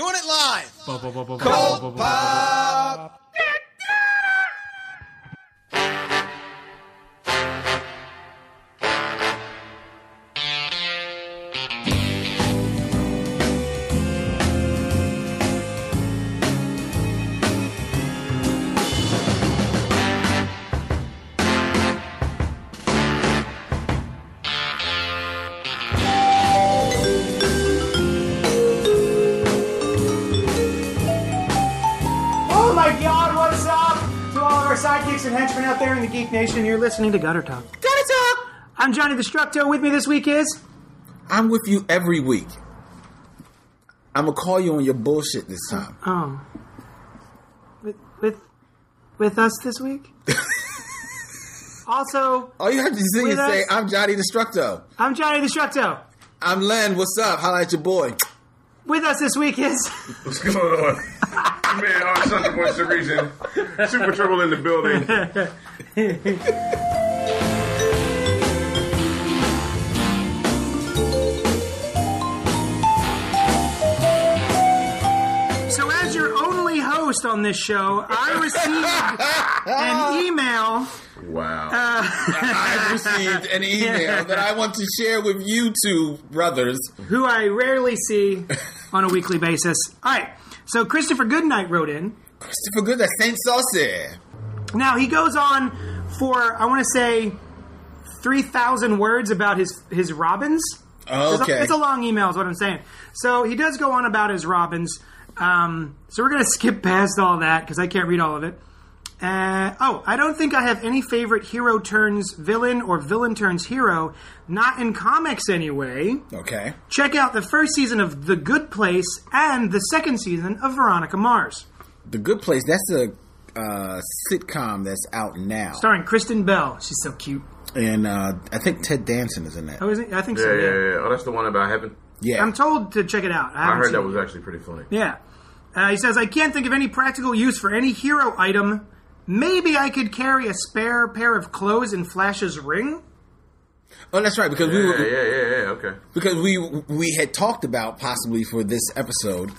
Doing it live. Cold Pop. Geek Nation? You're listening to Gutter Talk. Gutter Talk. I'm Johnny Destructo. With me this week is. I'm with you every week. I'm gonna call you on your bullshit this time. Oh. With, with, with us this week? also, All you have to do With is say, "I'm Johnny Destructo." I'm Johnny Destructo. I'm Len. What's up? Holla at your boy. With us this week is. What's going on? Man, our son the voice reason. Super trouble in the building. So, as your only host on this show, I received an email. Wow. I've received an email that I want to share with you two brothers. who I rarely see on a weekly basis. All right. So Christopher Goodnight wrote in. Christopher Good, that Saint Sauce. Now he goes on for I want to say three thousand words about his his robins. It's a- Okay. It's a long email, is what I'm saying. So he does go on about his robins. Um, so we're going to skip past all that because I can't read all of it. Uh, oh, I don't think I have any favorite hero turns villain or villain turns hero, not in comics anyway. Okay. Check out the first season of The Good Place and the second season of Veronica Mars, The Good Place. That's a uh, sitcom that's out now, starring Kristen Bell. She's so cute. and uh, I think Ted Danson is in that. Oh, is it? I think yeah, so. yeah, Yeah. yeah. Oh, that's the one about heaven. Yeah. I'm told to check it out. I, I heard that it was actually pretty funny. Yeah. Uh, he says, I can't think of any practical use for any hero item. Maybe I could carry a spare pair of clothes in Flash's ring? oh, that's right. Because we were yeah, yeah, yeah. Okay. because we we had talked about possibly for this episode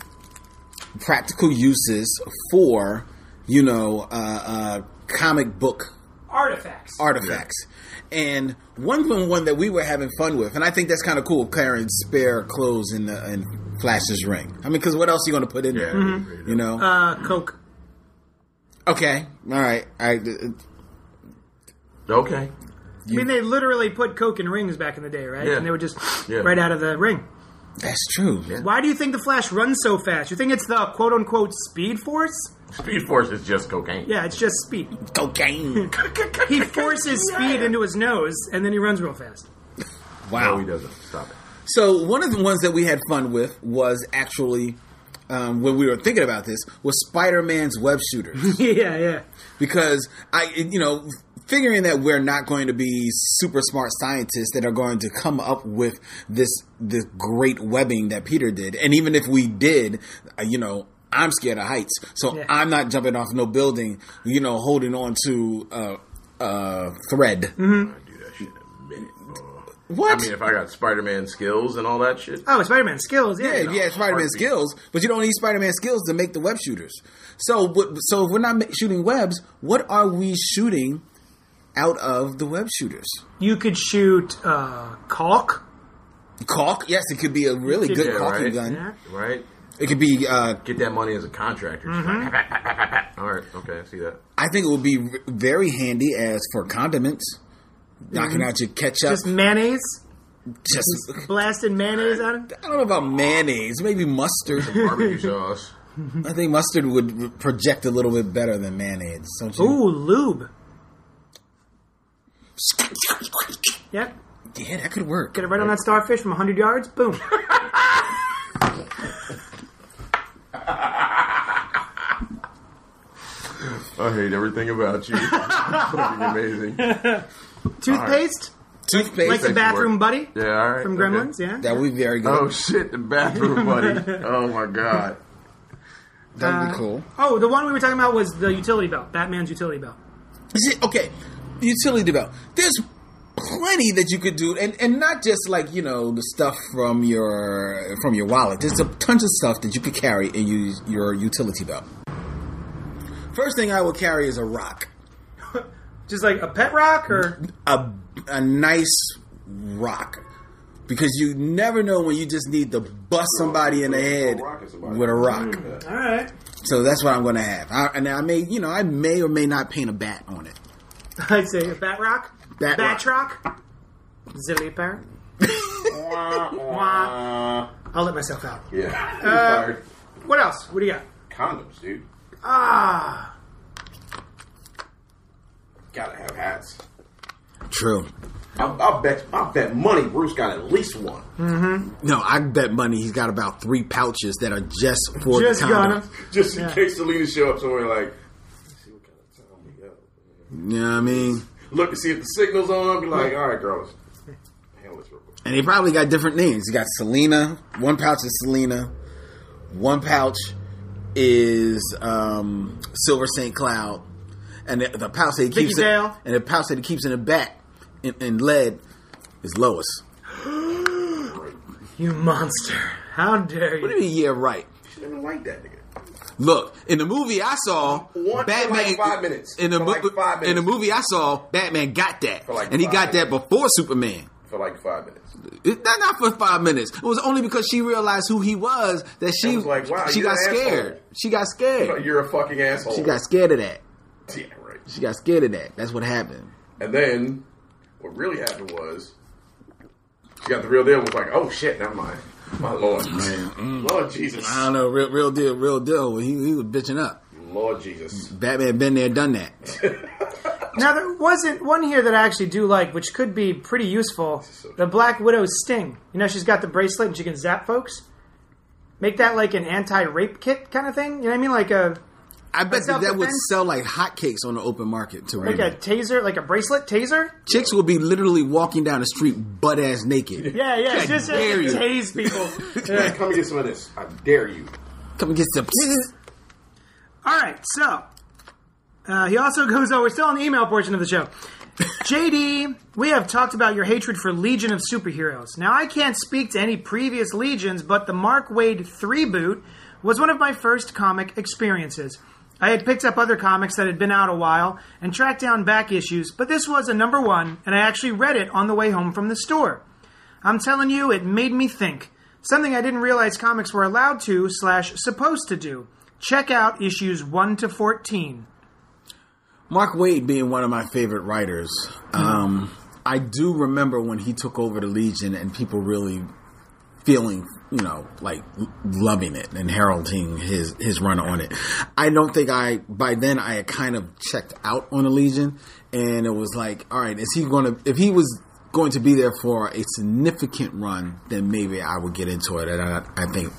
practical uses for you know uh, uh, comic book Artifacts. artifacts. And one one one that we were having fun with, and I think that's kind of cool, carrying spare clothes in the in Flash's ring. I mean, because what else are you going to put in Yeah. there? Mhm. You know? uh, Coke. Okay, all right. I, uh, Okay. I mean, they literally put Coke in rings back in the day, right? Yeah. And they would just Yeah. right out of the ring. that's true. Why do you think the Flash runs so fast? You think it's the quote unquote speed force? Speed Force is just cocaine. Yeah, it's just speed. Cocaine. He forces speed into his nose and then he runs real fast. wow. No, he doesn't. Stop it. So one of the ones that we had fun with was actually um, when we were thinking about this was Spider-Man's web shooters. Yeah, yeah. because I you know figuring that we're not going to be super smart scientists that are going to come up with this this great webbing that Peter did. And even if we did uh, you know I'm scared of heights. So Yeah. I'm not jumping off no building you know holding on to uh, uh, thread. I do that shit in a minute. bro. What I mean, if I got Spider-Man skills and all that shit. Oh, Spider Man skills. Yeah, Yeah, yeah, Spider Man skills, but you don't need Spider Man skills to make the web shooters. So, so if we're not shooting webs, what are we shooting out of the web shooters? You could shoot uh, caulk. Caulk? Yes, it could be a really good Yeah, caulking right. gun. Yeah. Right? It could be. Uh, Get that money as a contractor. Mm-hmm. all right. Okay, I see that. I think it would be very handy as for condiments, knocking out your ketchup. Just mayonnaise. Just, Blasting mayonnaise at him. I don't know about mayonnaise, maybe mustard. Barbecue sauce. I think mustard would project a little bit better than mayonnaise. Don't you? Ooh, lube. Yep. Yeah, that could work. Get it right on that starfish from 100 yards. Boom. I hate everything about you. Fucking amazing. Toothpaste. Toothpaste. Like the bathroom buddy Yeah, all right. from okay. Gremlins. Yeah. that would be very good. Oh shit, the bathroom buddy. Oh my god. that would uh, be cool. Oh, the one we were talking about was the utility belt. Batman's utility belt. Is it okay? Utility belt. There's plenty that you could do, and and not just like you know the stuff from your from your wallet. There's a tons of stuff that you could carry in use your utility belt. First thing I will carry is a rock, Just like a pet rock, or a a nice rock, because you never know when you just need to bust somebody in the head with a rock. all right. So that's what I'm going to have. I, and I may, you know, I may or may not paint a bat on it. I'd say a bat rock, Bat bat rock. rock, zilly parrot. I'll let myself out. yeah. Uh, What else? What do you got? Condoms, dude. Ah, Gotta have hats. True. I, I bet. I bet money. Bruce got at least one. No, I bet money he's got about three pouches that are just for just the condom. Just in Yeah. case Selina show up somewhere like. "Let's see what kind of time we got." You know what I mean? Look to see if the signal's on. Be like, all right, girls. Handle this real quick. And they probably got different names. You got Selina. One pouch is Selina. One pouch is um, Silver St. Cloud. And the, the pouch that he Vicky keeps it, Dale. and the pouch that he keeps it in the back in, in lead is Lois. You monster! How dare you? What do you? you mean? Yeah, right. She didn't like that nigga. Look, in the movie I saw, One- for Batman. like five minutes. In the, For mo- like five in the movie I saw, Batman got that, like and he five got that before Superman. For like five minutes. It, not, not for five minutes. It was only because she realized who he was that she was like, wow, she got scared. asshole. She got scared. You're a fucking asshole. She got scared of that. Yeah, right. She got scared of that. That's what happened. And then what really happened was she got the real deal. and Was like, oh shit, never mind. My lord, man. Mm-hmm. Lord Jesus, I don't know, real, real deal, real deal. He, he was bitching up. Lord Jesus. Batman been there, done that. Now there wasn't one here that I actually do like, which could be pretty useful. The Black Widow's sting. You know, she's got the bracelet and she can zap folks. Make that like an anti-rape kit kind of thing. You know what I mean? Like a I bet that, that would sell like hotcakes on the open market to like a taser, like a bracelet taser. Chicks will be literally walking down the street butt ass naked. Yeah, yeah, I just dare you. tase people. Hey, come and get some of this. I dare you. Come and get some. All right, so uh, he also goes. Oh, we're still on the email portion of the show. JD, we have talked about your hatred for Legion of Superheroes. Now, I can't speak to any previous Legions, but the Mark Waid 3 boot was one of my first comic experiences. I had picked up other comics that had been out a while and tracked down back issues, but this was a number one, and I actually read it on the way home from the store. I'm telling you, it made me think. Something I didn't realize comics were allowed to slash supposed to do. Check out issues 1 to 14. Mark Waid being one of my favorite writers. Um, I do remember when he took over the Legion and people really feeling, you know, like loving it and heralding his his run on it. I don't think I by then I had kind of checked out on the Legion, and it was like, all right, is he going to? If he was going to be there for a significant run, then maybe I would get into it. And I, I think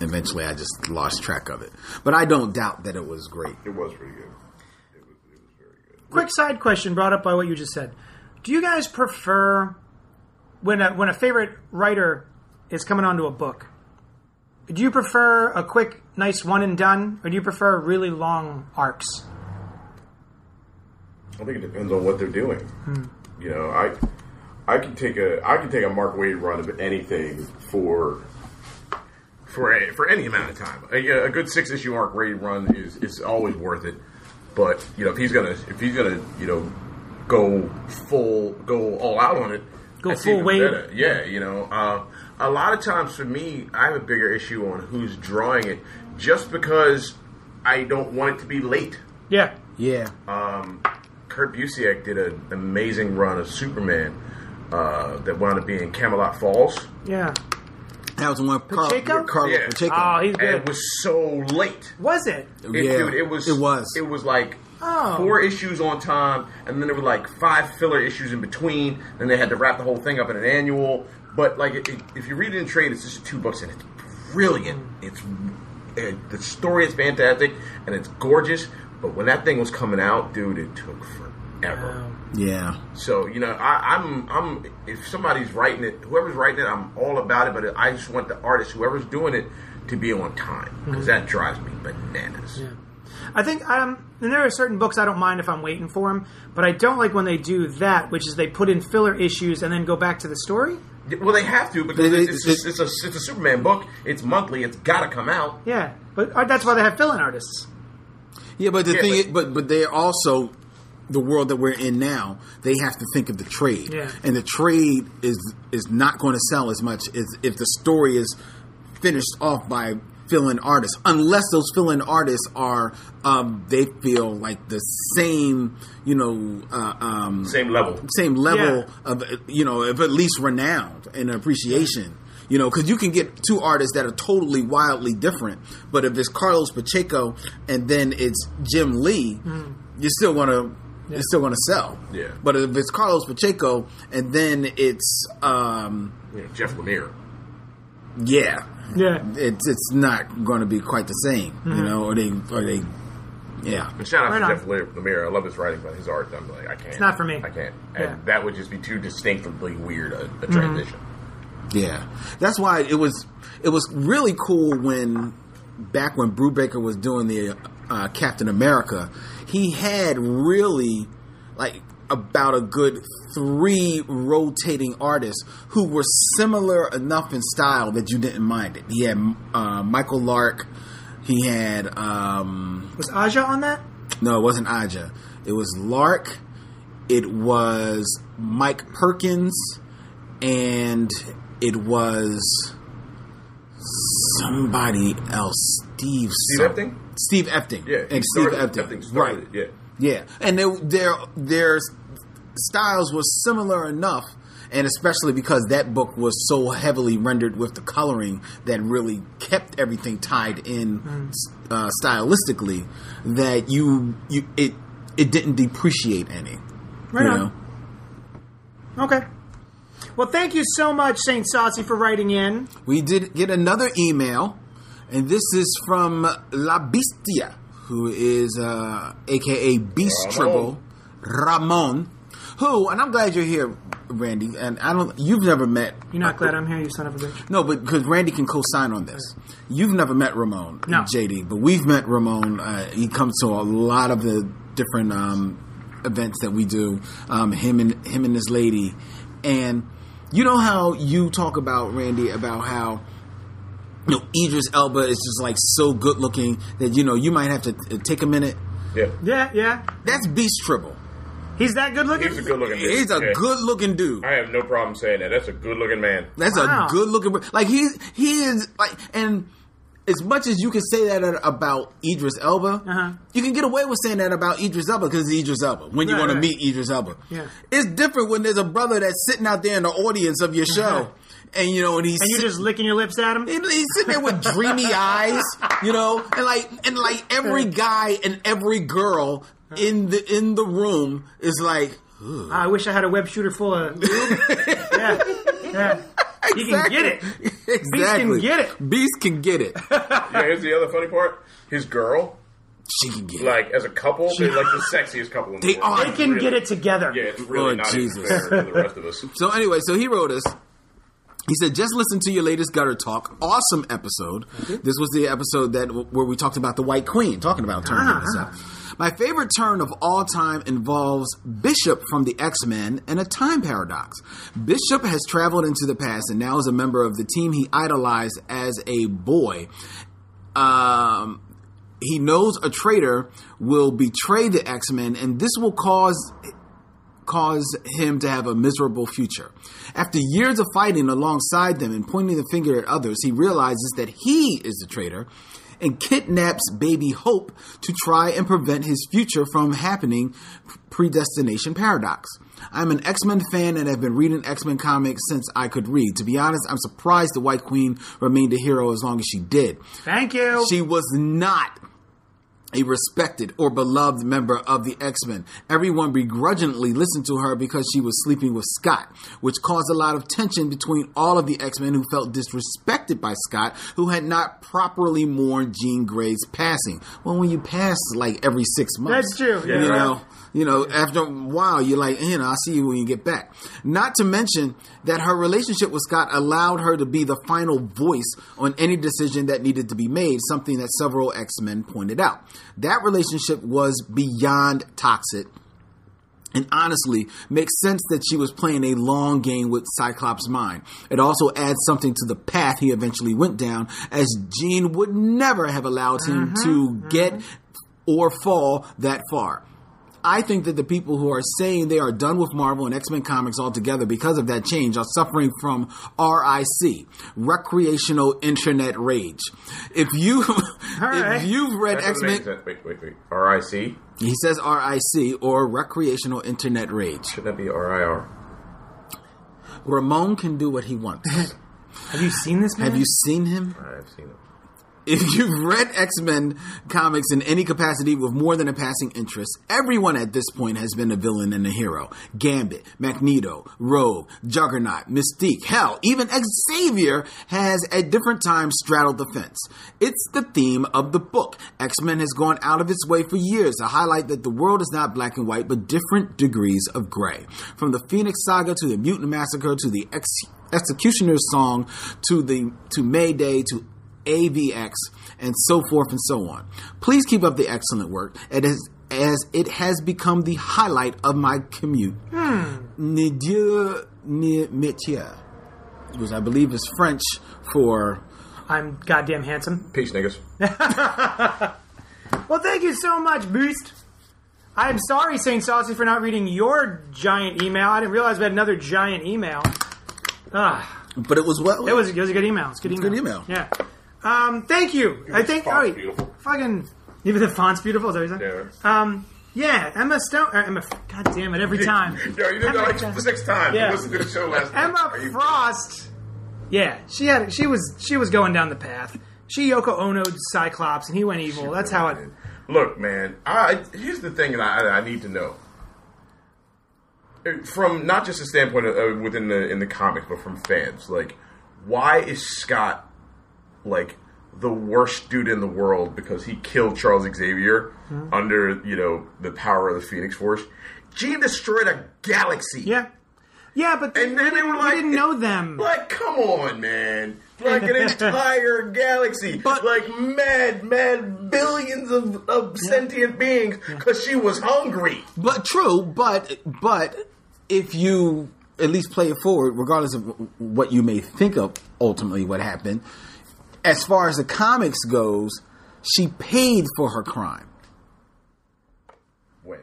eventually I just lost track of it. But I don't doubt that it was great. It was pretty good. It was, it was very good. Quick side question brought up by what you just said. Do you guys prefer when a, when a favorite writer is coming onto a book? Do you prefer a quick, nice one and done, or do you prefer really long arcs? I think it depends on what they're doing. You know, I I can take a I can take a Mark Waid run of anything for for a, for any amount of time. A, a good six issue Mark Waid run is is always worth it. But you know, if he's gonna if he's gonna you know go full go all out on it, Go full Waid. better. Yeah, you know, uh, a lot of times for me, I have a bigger issue on who's drawing it, just because I don't want it to be late. Yeah. Yeah. Um, Kurt Busiek did an amazing run of Superman uh, that wound up being Camelot Falls. Yeah. That was the one Carl, Pacheco? Carlos Yeah. Pacheco. Oh, he's And it was so late. Was it? It, Yeah, dude, it was. it was. It was like Oh. four issues on time, and then there were like five filler issues in between. Then they had to wrap the whole thing up in an annual. But like, it, it- if you read it in trade, it's just two books, and it's brilliant. Mm. It's it, the story is fantastic, and it's gorgeous. But when that thing was coming out, dude, it took forever. Yeah. So you know, I, I'm I'm if somebody's writing it, whoever's writing it, I'm all about it. But I just want the artist, whoever's doing it, to be on time because mm-hmm. that drives me bananas. Yeah. I think um, and there are certain books I don't mind if I'm waiting for them, but I don't like when they do that, which is they put in filler issues and then go back to the story. Well, they have to because They- it's, it's, it's, a, it's a Superman book. It's monthly. It's got to come out. Yeah, but uh, that's why they have fill-in artists. Yeah, but the Yeah, thing, but- is, but but they're also the world that we're in now. They have to think of the trade, Yeah. and the trade is is not going to sell as much as if the story is finished off by fill-in artists, unless those fill-in artists are um, they feel like the same, you know, uh, um, Same level. same level Yeah. of you know of at least renowned and appreciation you know because you can get two artists that are totally wildly different but if it's carlos pacheco and then it's jim lee you're still gonna you're still gonna sell Yeah. but if it's carlos pacheco and then it's um You know, Jeff Lemire. yeah Yeah, it's it's not going to be quite the same you know or they or they yeah And shout out Right to on. Jeff Lemire. Lemire. I love his writing, but his art, I'm like, I can't. It's not for me. I can't. And Yeah. that would just be too distinctly weird a, Mm-hmm. transition. Yeah, that's why it was it was really cool when back when Brubaker was doing the uh, Captain America, he had really like about a good three rotating artists who were similar enough in style that you didn't mind it. He had uh, Michael Lark. He had um, was Aja on that? no, it wasn't Aja. It was Lark. It was Mike Perkins, and it was somebody else. Steve. Steve some- Epting? Steve Epting. Yeah, and Steve started- Epting. Epting started right. Yeah. Yeah, and they, their their styles were similar enough, and especially because that book was so heavily rendered with the coloring that really kept everything tied in uh, stylistically, that you you it it didn't depreciate any. Right you on. know? Okay. Well, thank you so much, Saint Saucy, for writing in. We did get another email, and this is from La Bestia, who is uh, AKA Beast Ramon. Triple Ramon. Who, and I'm glad you're here, Randy. And I don't, you've never met. You're not glad I'm here, you son of a bitch. No, but because Randy can co-sign on this. You've never met Ramon, No. JD, but we've met Ramon. Uh, he comes to a lot of the different um, events that we do. Um, him and him and his lady, and you know how you talk about Randy about how you know Idris Elba is just like so good looking that you know you might have to uh, take a minute. Yeah. Yeah, yeah. That's Beast Triple. He's that good looking? He's a good looking dude. He's a Yeah. good looking dude. I have no problem saying that. That's a good looking man. That's Wow. a good looking like he he is like and as much as you can say that about Idris Elba, Uh-huh. you can get away with saying that about Idris Elba because it's Idris Elba. When you Right, want to meet Idris Elba, Yeah. it's different when there's a brother that's sitting out there in the audience of your show, and you know, and he's And you're just licking your lips at him? and he's sitting there with dreamy eyes, you know, and like and like every guy and every girl in the in the room is like, I wish I had a web shooter full of lube. yeah, yeah. He can get it. exactly. get it. Beast can get it. Yeah, here's the other funny part. His girl, She can get it. like as a couple, they're like the sexiest couple in the They world. are. They can Really- get it together. Yeah, it's really Oh, not Jesus. even fair to the rest of us. So anyway, so he wrote us. He said, "Just listen to your latest gutter talk. Awesome episode. This was the episode that where we talked about the White Queen, talking about turning Ah, and stuff. My favorite turn of all time involves Bishop from the X Men and a time paradox. Bishop has traveled into the past and now is a member of the team he idolized as a boy. Um, he knows a traitor will betray the X Men, and this will cause cause him to have a miserable future. After years of fighting alongside them and pointing the finger at others, he realizes that he is the traitor and kidnaps baby Hope to try and prevent his future from happening predestination paradox. I'm an X-Men fan and have been reading X-Men comics since I could read. To be honest, I'm surprised the White Queen remained a hero as long as she did. Thank you. She was not a respected or beloved member of the X Men. Everyone begrudgingly listened to her because she was sleeping with Scott, which caused a lot of tension between all of the X Men who felt disrespected by Scott, who had not properly mourned Jean Grey's passing. Well, when you pass like every six months, That's true, yeah. you know, you know, after a while, you're like, you know, I'll see you when you get back. Not to mention that her relationship with Scott allowed her to be the final voice on any decision that needed to be made, something that several X Men pointed out. That relationship was beyond toxic. And honestly, makes sense that she was playing a long game with Cyclops' mind. It also adds something to the path he eventually went down, as Jean would never have allowed him mm-hmm, to get mm-hmm. or fall that far. I think that the people who are saying they are done with Marvel and X Men comics altogether because of that change are suffering from RIC, recreational internet rage. If you right. if you've read X Men, sense. Wait, wait, wait. RIC? he says RIC or recreational internet rage. Shouldn't that be RIR? Ramon can do what he wants. Have you seen this man? Have you seen him? I've seen it. If you've read X Men comics in any capacity with more than a passing interest, everyone at this point has been a villain and a hero. Gambit, Magneto, Rogue, Juggernaut, Mystique, hell, even Xavier has at different times straddled the fence. It's the theme of the book. X Men has gone out of its way for years to highlight that the world is not black and white, but different degrees of gray. From the Phoenix Saga to the Mutant Massacre to the Ex- Executioner's Song to the to Mayday to AVX, and so forth and so on. Please keep up the excellent work. It is, as it has become the highlight of my commute. Ne Dieu ne métier, which I believe is French for. I'm goddamn handsome. Peace, niggas. Well, thank you so much, Boost. I'm sorry, St. Saucy, for not reading your giant email. I didn't realize we had another giant email. Ah, But it was well. it was, it was a good email. It's a good It's a email. good email. Yeah. Um, thank you. I think. Oh, beautiful. fucking. Even the font's beautiful. Is that what you said? Yeah. Um, yeah, Emma Stone. Or Emma. God damn it! Every time. Yo, you did Emma, that like the sixth time. Yeah. You listened to the show last night. Emma Frost. Yeah, she had. She was. She was going down the path. She Yoko Ono'd Cyclops, and he went evil. That's how it. Look, man. I here's the thing that I, I need to know. Uh, From not just a standpoint of, uh, within the in the comics, but from fans, like, why is Scott like the worst dude in the world because he killed Charles Xavier Hmm. under you know the power of the Phoenix Force? Jean destroyed a galaxy. Yeah. Yeah, but And then they were we like, didn't know them. Like, come on, man. Like an entire galaxy. But- like mad, mad billions of, of sentient beings because she was hungry. But true, but but if you at least play it forward, regardless of what you may think of ultimately what happened, as far as the comics goes, she paid for her crime. When?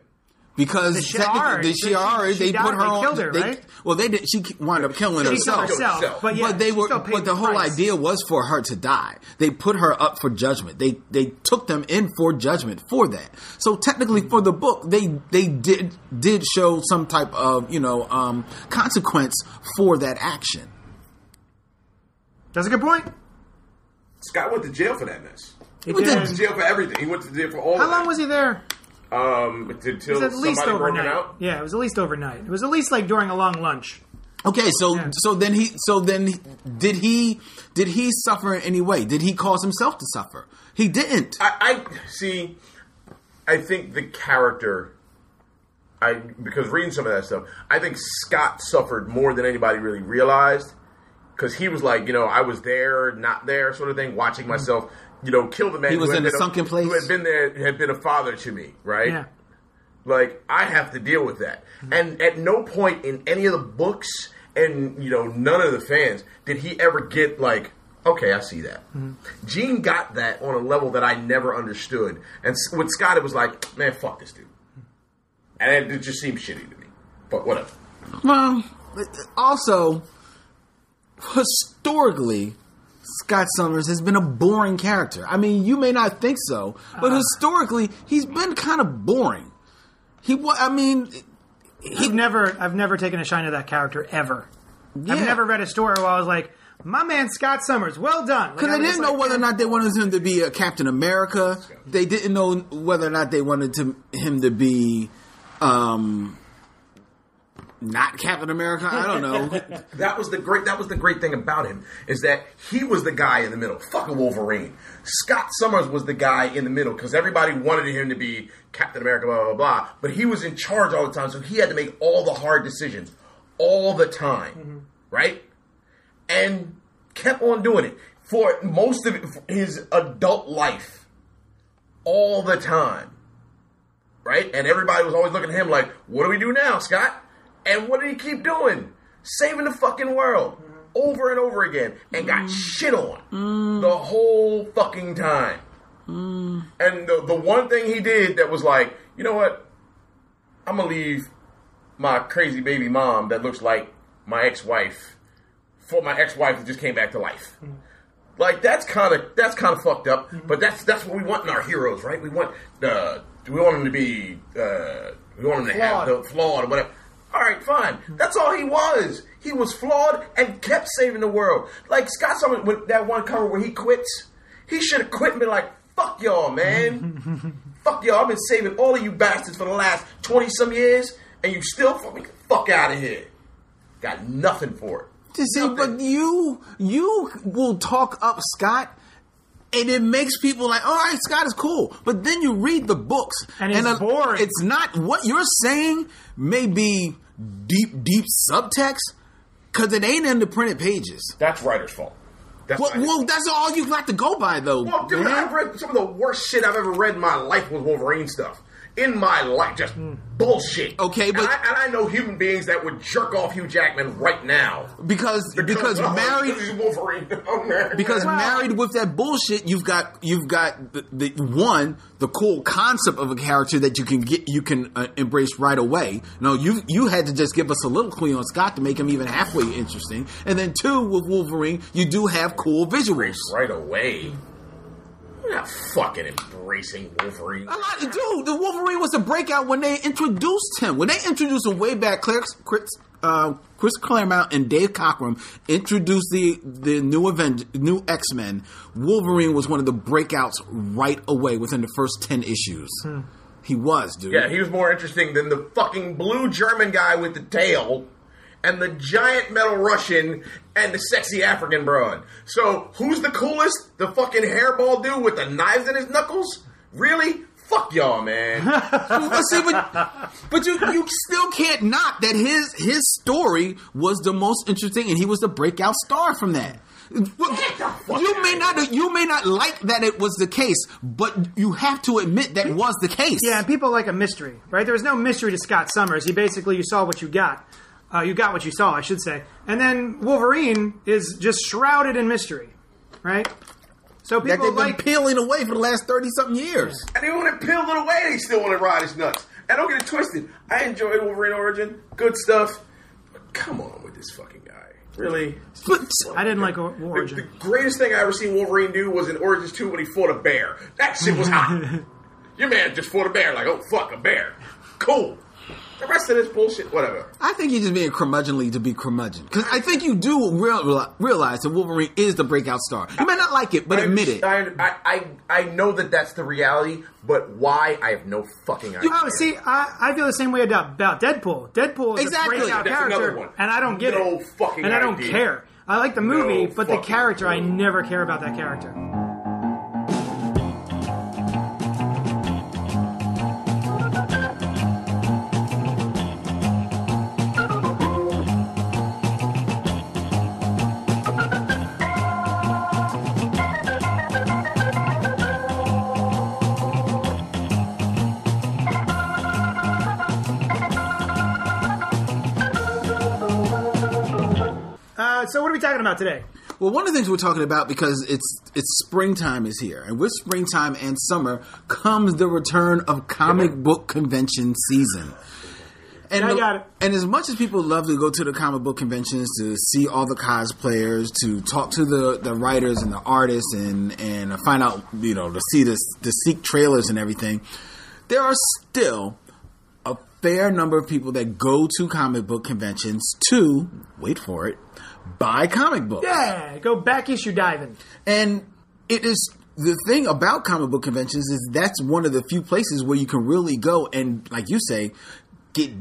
Because The technically, Shi'ar, the she- Shi'ar, she they died- put her they on. killed her, they- right? Well, they did. She wound up killing She herself. killed herself, herself. but yeah, but they she were. still paid But the whole price. idea was for her to die. They put her up for judgment. They they took them in for judgment for that. So technically, for the book, they they did did show some type of you know um, consequence for that action. That's a good point. Scott went to jail for that mess. He But He did. went to jail for everything. He went to jail for all How of long that. was he there? Um, It until was at least somebody broke him overnight. out. Yeah, it was at least overnight. It was at least like during a long lunch. Okay, so Yeah. so then he so then he- did he did he suffer in any way? Did he cause himself to suffer? He didn't. I, I see. I think the character. I because reading some of that stuff, I think Scott suffered more than anybody really realized. Because he was like, you know, I was there, not there, sort of thing, watching mm-hmm. myself, you know, kill the man. He was who had in a been sunken place? Who had been there, had been a father to me, right? Yeah. Like I have to deal with that. Mm-hmm. And at no point in any of the books and you know none of the fans did he ever get like okay, I see that. Mm-hmm. Jean got that on a level that I never understood. And with Scott it was like, man, fuck this dude. And it just seemed shitty to me. But whatever. Well, also historically, Scott Summers has been a boring character. I mean, you may not think so, but historically, he's been kind of boring. He, I mean, he I've never, I've never taken a shine to that character ever. yeah. I've never read a story where I was like, "My man Scott Summers, well done." Because I they didn't know like, whether or not they wanted him to be a Captain America. They didn't know whether or not they wanted to, him to be um, not Captain America. I don't know. That was the great. That was the great thing about him is that he was the guy in the middle. Fucking Wolverine. Scott Summers was the guy in the middle because everybody wanted him to be Captain America. Blah blah blah. But he was in charge all the time, so he had to make all the hard decisions all the time, mm-hmm. right? And kept on doing it for most of his adult life. all the time. Right? And everybody was always looking at him like, what do we do now, Scott? And what did he keep doing? Saving the fucking world mm-hmm. over and over again and got mm. shit on mm. the whole fucking time. Mm. And the, the one thing he did that was like, you know what? I'm gonna leave my crazy baby mom that looks like my ex-wife for my ex-wife that just came back to life. Like that's kind of that's kind of fucked up, mm-hmm. but that's that's what we want in our heroes, right? We want the we want them to be uh, we want them to have the flawed or whatever. All right, fine. That's all he was. He was flawed and kept saving the world. Like Scott Summers with that one cover where he quits. He should have quit and been like, "Fuck y'all, man." fuck y'all. I've been saving all of you bastards for the last twenty some years, and you still fucking fuck out of here. Got nothing for it. To see, but you you will talk up Scott, and it makes people like, all right, Scott is cool. But then you read the books, And it's uh, boring. It's not what you're saying. May be deep, deep subtext because it ain't in the printed pages. That's writer's fault. That's Well, well, that's all you've got to go by, though. Well, dude, man. I've read some of the worst shit I've ever read in my life was Wolverine stuff. In my life, just bullshit. Okay, but- and I, and I know human beings that would jerk off Hugh Jackman right now because because Oh, married Wolverine. Oh, because Well- married with that bullshit, you've got you've got the, the one the cool concept of a character that you can get you can uh, embrace right away. No, you you had to just give us a little clue on Scott to make him even halfway interesting, and then two with Wolverine, you do have cool visuals. right away. You're not fucking embracing Wolverine. A lot, dude, the Wolverine was a breakout when they introduced him. When they introduced him way back, Chris, Chris, uh, Chris Claremont and Dave Cockrum introduced the the new Aven- new X Men. Wolverine was one of the breakouts right away within the first ten issues. He was, dude. Yeah, he was more interesting than the fucking blue German guy with the tail and the giant metal Russian and the sexy African broad. So, who's the coolest? The fucking hairball dude with the knives in his knuckles? Really? Fuck y'all, man. but see, but, but you you still can't knock that his his story was the most interesting, and he was the breakout star from that. You may not you may not like that it was the case, but you have to admit that it was the case. Yeah, and people like a mystery, right? There was no mystery to Scott Summers. He basically you saw what you got. Uh, you got what you saw, I should say. And then Wolverine is just shrouded in mystery, right? So that people they've been like peeling away for the last thirty something years. and they want to peel it away, they still want to ride his nuts. And don't get it twisted. I enjoyed Wolverine Origin. Good stuff. But come on with this fucking guy. Really? But I didn't like Or- The, Origin. the greatest thing I ever seen Wolverine do was in Origins 2 when he fought a bear. That shit was hot. Your man just fought a bear, like, oh, fuck, a bear. Cool. The rest of this bullshit, whatever. I think you're just being curmudgeonly to be curmudgeon because I think you do real, realize that Wolverine is the breakout star. You may not like it, but I admit it. I, I, I, I know that that's the reality, but why? I have no fucking idea. Oh, see, I, I feel the same way about, about Deadpool. Deadpool is Exactly. a breakout That's character, one. and I don't get No it. fucking and I don't idea. care. I like the movie, No but the fucking character, I never care about that character. Talking about today? Well, one of the things we're talking about because it's it's springtime is here, and with springtime and summer comes the return of comic book convention season. And, I got it. and as much as people love to go to the comic book conventions to see all the cosplayers, to talk to the, the writers and the artists, and and find out you know to see this to seek trailers and everything, there are still a fair number of people that go to comic book conventions to wait for it buy comic books. Yeah, go back issue diving. And it is the thing about comic book conventions is that's one of the few places where you can really go and, like you say, get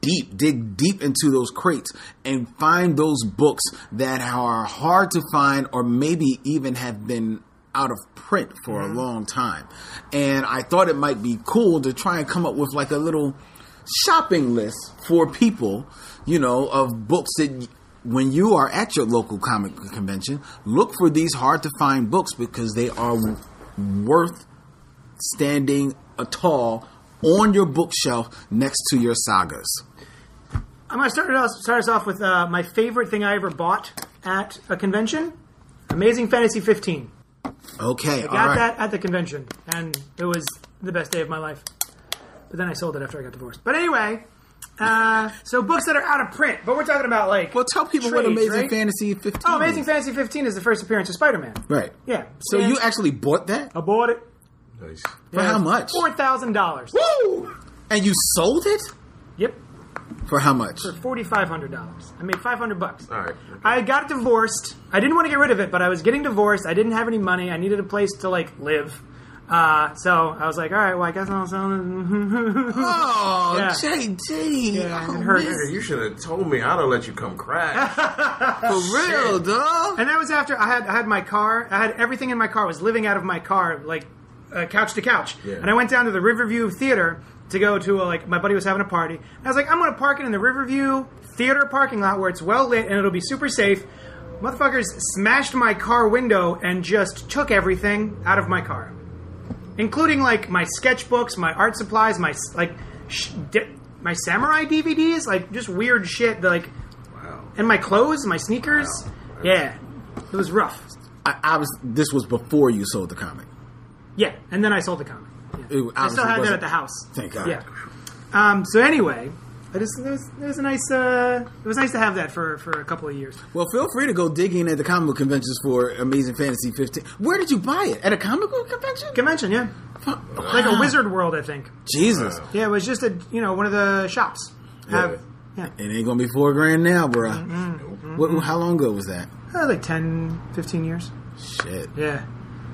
deep, dig deep into those crates and find those books that are hard to find or maybe even have been out of print for a mm-hmm. long time. And I thought it might be cool to try and come up with like a little shopping list for people, you know, of books that when you are at your local comic convention, look for these hard to find books because they are worth standing tall on your bookshelf next to your sagas? I'm going to start, it off, start us off with uh, my favorite thing I ever bought at a convention Amazing Fantasy 15. Okay, I got right. that at the convention, and it was the best day of my life. But then I sold it after I got divorced. But anyway, uh, so books that are out of print, but we're talking about like. Well, tell people what trades, Amazing right? Fantasy 15 Oh, Amazing is. Fantasy 15 is the first appearance of Spider Man. Right. Yeah. So And you actually bought that? I bought it. Nice. For how much? Four thousand dollars. Woo! And you sold it? Yep. For how much? For forty five hundred dollars. I made five hundred bucks. All right. I got divorced. I didn't want to get rid of it, but I was getting divorced. I didn't have any money. I needed a place to like live. Uh, so I was like, all right, well, I guess I'll sell it. Oh, Yeah. JD. Yeah, oh, it hurt. man, Nigga, you should have told me. I'd have let you come crash. For real, dog. And that was after I had I had my car. I had everything in my car. I was living out of my car, like uh, couch to couch. Yeah. And I went down to the Riverview Theater to go to a, like my buddy was having a party. And I was like, I'm going to park it in the Riverview Theater parking lot where it's well lit and it'll be super safe. Motherfuckers smashed my car window and just took everything out of my car, including like my sketchbooks, my art supplies, my like sh- di- my samurai DVDs, like just weird shit. Like wow. and my clothes, my sneakers. Wow. Yeah, it was rough. I, I was. This was before you sold the comic. Yeah, and then I sold the comic. Yeah. It I still obviously had that at the house. Thank God. Yeah. Um, so anyway, I just it was, it was a nice uh, it was nice to have that for, for a couple of years. Well, feel free to go digging at the comic book conventions for Amazing Fantasy 15. Where did you buy it? At a comic book convention? Convention, yeah, like a Wizard World, I think. Jesus. Yeah, it was just a you know one of the shops. Have, yeah, It ain't gonna be four grand now, bro. Mm-hmm. What, how long ago was that? uh, like 10, 15 years. Shit. Yeah.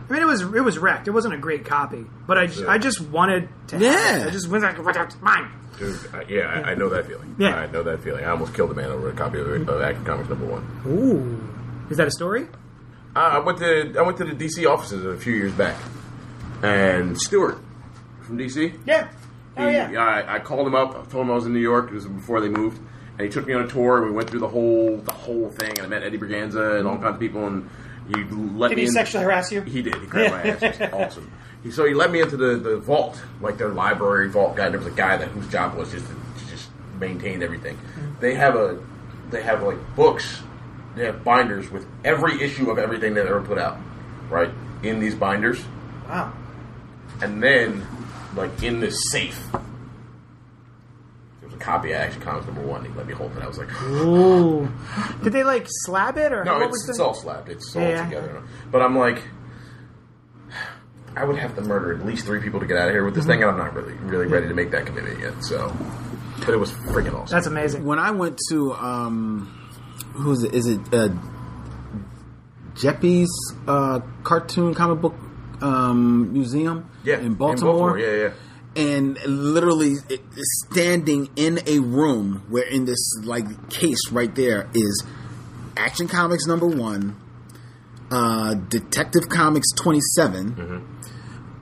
I mean, it was it was wrecked. It wasn't a great copy, but I, just, I just wanted to. have Yeah. it. I just was like, "What's mine?" Dude, I, yeah, I, I know that feeling. Yeah. I know that feeling. I almost killed a man over a copy of, of Action Comics number one. Ooh, is that a story? Uh, I went to I went to the DC offices a few years back, and Stewart from DC. Yeah. Oh yeah. I, I called him up. I told him I was in New York. It was before they moved, and he took me on a tour. and We went through the whole the whole thing, and I met Eddie Berganza and all kinds of people. And he let Did me he in. sexually harass you? He did. He grabbed my ass. It was awesome. He, so he led me into the, the vault, like their library vault guy. There was a guy that whose job was just to, to just maintain everything. Mm-hmm. They have a they have like books. They have binders with every issue of everything they ever put out, right in these binders Wow. and then like in this safe there was a copy of Action Comics number one. He let me hold it. I was like, Ooh. Did they like slab it or no, it's, it's all slabbed. It's all Yeah. together. But I'm like, I would have to murder at least three people to get out of here with this thing, and I'm not really really ready to make that commitment yet. So, but it was freaking awesome. That's amazing. When I went to, um, who's it? Is it uh, Geppi's uh, cartoon comic book um, museum yeah, in Baltimore? Yeah, yeah. and literally standing in a room where in this like case right there is action comics number one uh, detective comics 27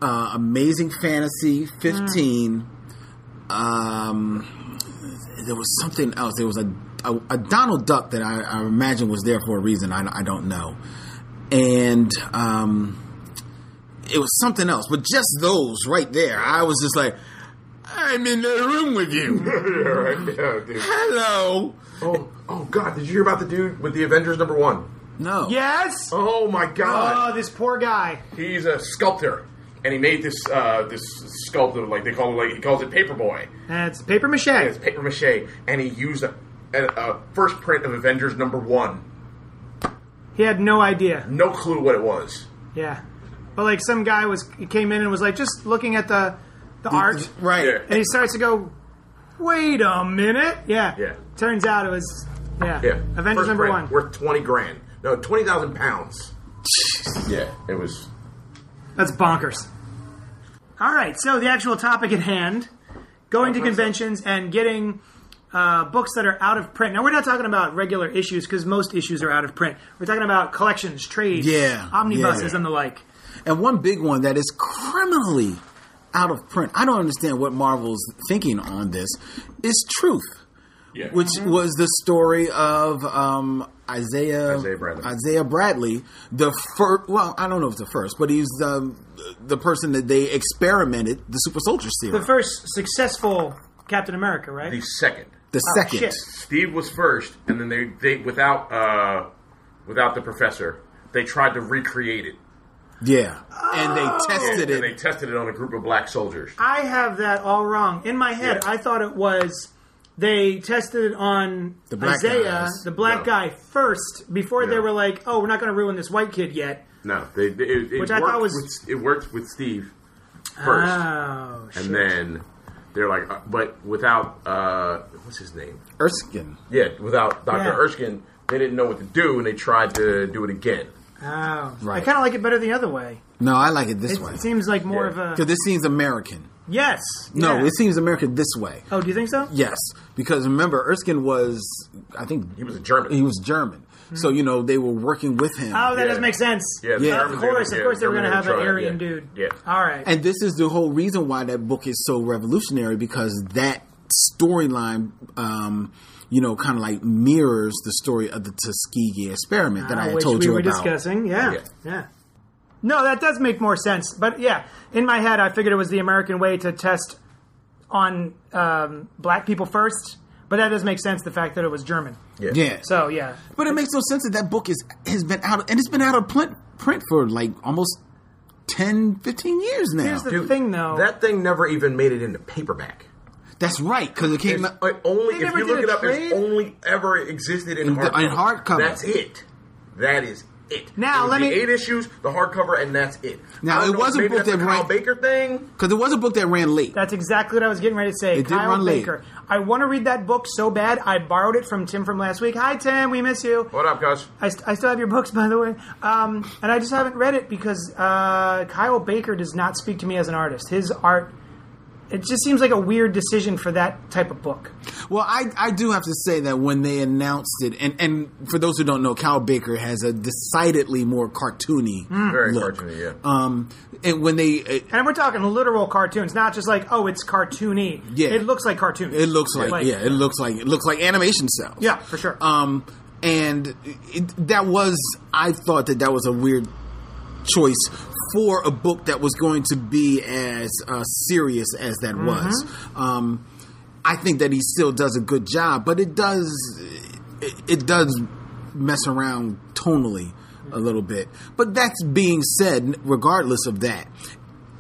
uh, amazing fantasy 15 um, there was something else there was a, a, a donald duck that I, I imagine was there for a reason i, I don't know and um, it was something else, but just those right there, I was just like, I'm in the room with you. right. Yeah, dude. Hello. Oh, oh God! Did you hear about the dude with the Avengers number one? No. Yes. Oh my God! Oh, this poor guy. He's a sculptor, and he made this uh, this sculptor like they call it like he calls it Paperboy. That's paper mache. It's paper mache, and he used a, a, a first print of Avengers number one. He had no idea. No clue what it was. Yeah. But like some guy was he came in and was like just looking at the the art, Right. Yeah. and he starts to go, "Wait a minute." Yeah. Yeah. Turns out it was yeah. Yeah, Avengers First number print, one. worth twenty grand. No, twenty thousand pounds. yeah, it was. That's bonkers. All right, so the actual topic at hand: going to conventions and getting uh, books that are out of print. Now, we're not talking about regular issues because most issues are out of print. We're talking about collections, trades, Yeah, omnibuses, yeah. and the like. And one big one that is criminally out of print. I don't understand what Marvel's thinking on this. Is Truth. Yeah. which was the story of um, Isaiah Isaiah Bradley. Isaiah Bradley, the first. Well, I don't know if the first, but he's the the person that they experimented the super soldier serum. The first successful Captain America, right? The second. the Oh, second. shit. Steve was first, and then they, they without uh, without the professor, they tried to recreate it. Yeah, and they tested it. And they tested it on a group of black soldiers. I have that all wrong. In my head, Yeah. I thought it was they tested it on The black Isaiah, guys. the black No. guy, first before they were like, "Oh, we're not going to ruin this white kid yet." No, they, they it, it Which I worked thought was- with, it worked with Steve first, Oh, shit. and then they're like, uh, but without uh, what's his name? Erskine. Yeah, without Doctor Yeah. Erskine, they didn't know what to do, and they tried to do it again. Oh, I kind of like it better the other way. No, I like it this It, way it seems like more Yeah. of a because this seems American. yes. No, yeah. it seems American this way. Oh, do you think so? Yes, because remember Erskine was, I think He was a German. he was German. So you know they were working with him. Oh, that Yeah. does make sense. Yeah, Yeah. Of Germans course, are- of yeah, course, they were going to have an Aryan yeah. dude. Yeah. All right. And this is the whole reason why that book is so revolutionary because that storyline, um, you know, kind of like mirrors the story of the Tuskegee experiment that I Uh, had which told we you were about. discussing. Yeah. Yeah. yeah, No, that does make more sense. But yeah, in my head, I figured it was the American way to test on um, black people first. But that does make sense. The fact that it was German. Yeah. Yeah, So yeah, but it makes no sense that that book is has been out and it's been out of print print for like almost 10, 15 years now. here's the Dude, thing, though. That thing never even made it into paperback. That's right because it came It's out. only if you look it up, trade? it's only ever existed in In the- hardcover. in hardcover. That's it. That is it. Now, It was let the me- eight issues, the hardcover, and that's it. Now, it know, was a book that Kyle ran- Baker thing. Because it was a book that ran late. That's exactly what I was getting ready to say. It did Kyle run late. I want to read that book so bad. I borrowed it from Tim from last week. Hi, Tim. We miss you. What up, guys? I, st- I still have your books, by the way. Um, and I just haven't read it because uh, Kyle Baker does not speak to me as an artist. His art, it just seems like a weird decision for that type of book. Well, I, I do have to say that when they announced it, and, and for those who don't know, Kyle Baker has a decidedly more cartoony Very look. cartoony, yeah. Um, and when they, it, And we're talking literal cartoons, not just like, oh, it's cartoony. Yeah. It looks like cartoons. it looks like, yeah, it looks like it looks like animation cells. Yeah, for sure. Um, and it, that was, I thought that that was a weird choice for a book that was going to be as uh, serious as that was. Um, I think that he still does a good job, but it does it, it does mess around tonally a little bit. But that's being said, regardless of that,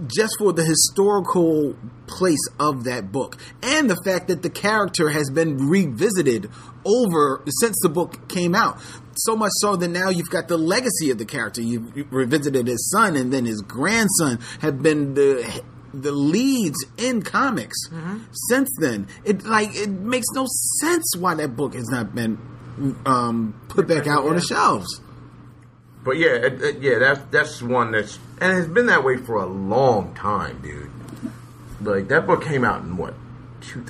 just for the historical place of that book and the fact that the character has been revisited over since the book came out. So much so that now you've got the legacy of the character. You've revisited his son and then his grandson have been the the leads in comics since then. It like it makes no sense why that book has not been um, put back out on the shelves. But yeah, it, it- yeah, that's that's one that's and it's been that way for a long time, dude. Like that book came out in what, two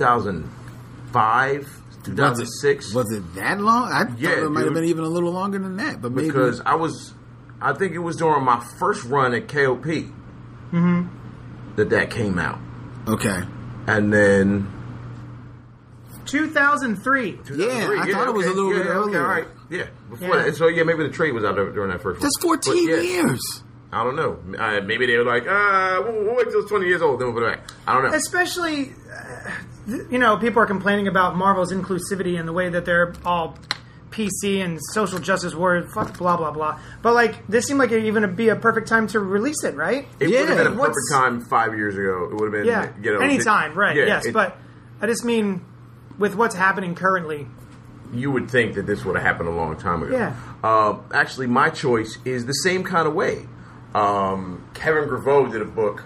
thousand five, two thousand six. Was it that long? I Yeah, thought it might have been even a little longer than that. But maybe Because I was, I think it was during my first run at KOP that that came out, okay. and then 2003. 2003, I thought it was a little bit okay, earlier. all right, yeah, before Yeah. that. So yeah, maybe the trade was out there during that first. That's one. 14 But, yeah, years. I don't know. Uh, maybe they were like, uh, we'll, we'll wait till it's 20 years old, then we'll put it back. I don't know. Especially, uh, th- you know, people are complaining about Marvel's inclusivity and the way that they're all PC and social justice warrior, fuck, blah, blah, blah. But, like, this seemed like it even would be a perfect time to release it, right? It would have been a perfect what's- time five years ago. It would have been, Yeah. you know, Anytime, right, yeah, yes. it- but I just mean, with what's happening currently, you would think that this would have happened a long time ago. Yeah. Uh, actually, my choice is the same kind of way. Um, Kevin Grevioux did a book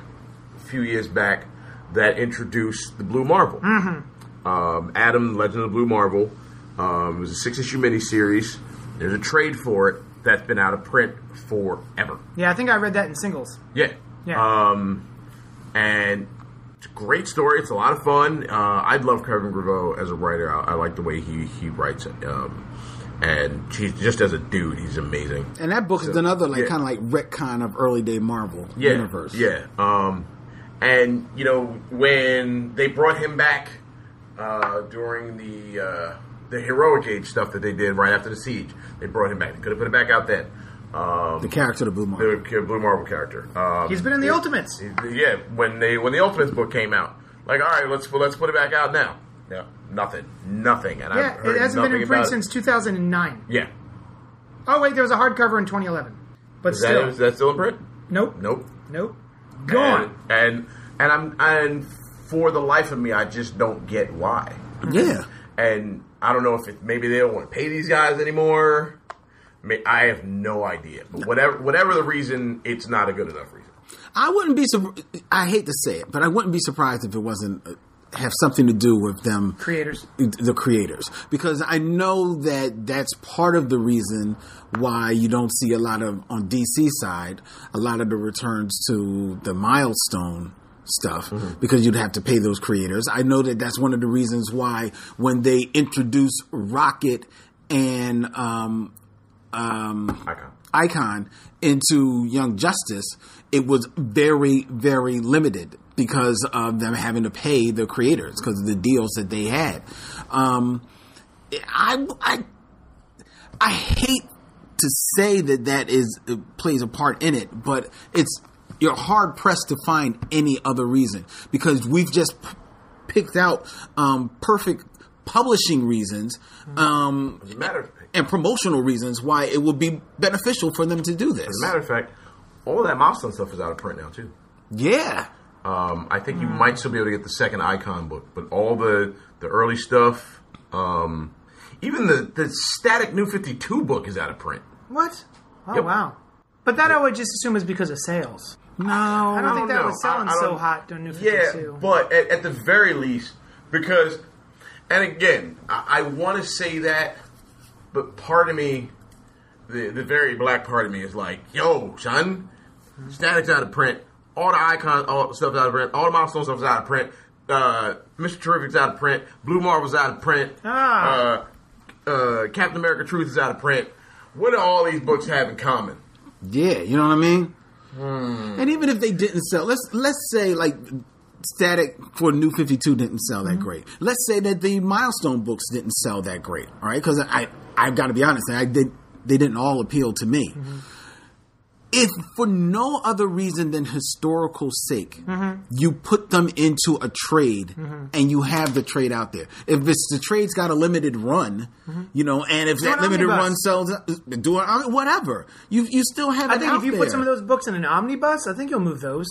a few years back that introduced the Blue Marvel. Mm-hmm. Um, Adam, Legend of the Blue Marvel. Um, it was a six issue miniseries. There's a trade for it that's been out of print forever. yeah, I think I read that in singles. Yeah. Yeah. Um, and it's a great story. It's a lot of fun. Uh, I love Kevin Grevioux as a writer. I, I like the way he he writes it. Um, and he's just as a dude, he's amazing. And that book is another like yeah. kind of like retcon of early day Marvel Yeah, universe. yeah. Um, and you know when they brought him back uh, during the uh, the heroic age stuff that they did right after the siege. They brought him back. They could have put him back out then. Um, The character of Blue Marvel. the Blue Marvel character. Um, He's been in the Ultimates. Yeah, when they when the Ultimates book came out, like all right, let's well, let's put it back out now. Yeah, nothing, nothing, and Yeah, I've heard it hasn't been in print since 2009. Yeah, Oh wait, there was a hardcover in 2011, but is still, that, is that still in print? nope, Nope. nope, gone. And, and and I'm and for the life of me, I just don't get why. Yeah. And I don't know if it, maybe they don't want to pay these guys anymore. I have no idea. But whatever whatever the reason, it's not a good enough reason. I wouldn't be. sur- I hate to say it, but I wouldn't be surprised if it wasn't uh, have something to do with them Creators. the creators because I know that that's part of the reason why you don't see a lot of on DC side a lot of the returns to the milestone stuff because you'd have to pay those creators. I know that that's one of the reasons why when they introduce Rocket and um um Icon. icon into Young Justice, it was very, very limited because of them having to pay the creators because of the deals that they had. Um, I, I, I hate to say that that is uh, plays a part in it, but it's you're hard pressed to find any other reason because we've just p- picked out um, perfect publishing reasons. Um, As a matter of, and promotional reasons why it would be beneficial for them to do this. as a matter of fact, all that milestone stuff is out of print now too. Yeah. Um, I think you might still be able to get the second Icon book, but all the the early stuff, um, even the the static New Fifty Two book is out of print. What? Oh Yep. wow! But that I would just assume is because of sales. No. I don't think that know. was selling I- I so don't- hot during New 52. Yeah, but at, at the very least, because, and again, I, I want to say that, but part of me, the the very black part of me is like, yo, son, Static's out of print, all the icon all the stuff's out of print, all the milestone stuff's out of print, uh, Mr. Terrific's out of print, Blue Marvel's out of print, Ah. uh, uh, Captain America Truth is out of print. What do all these books have in common? Yeah, you know what I mean? Hmm. And even if they didn't sell, let's let's say like Static for New Fifty Two didn't sell that great. Let's say that the Milestone books didn't sell that great. All right, because I I've got to be honest, I did they didn't all appeal to me. If for no other reason than historical sake, mm-hmm. you put them into a trade mm-hmm. and you have the trade out there. If it's the trade's got a limited run, mm-hmm. you know, and if that an limited omnibus. run sells, do it, whatever. You you still have. I it think out if you there. put some of those books in an omnibus, I think you'll move those.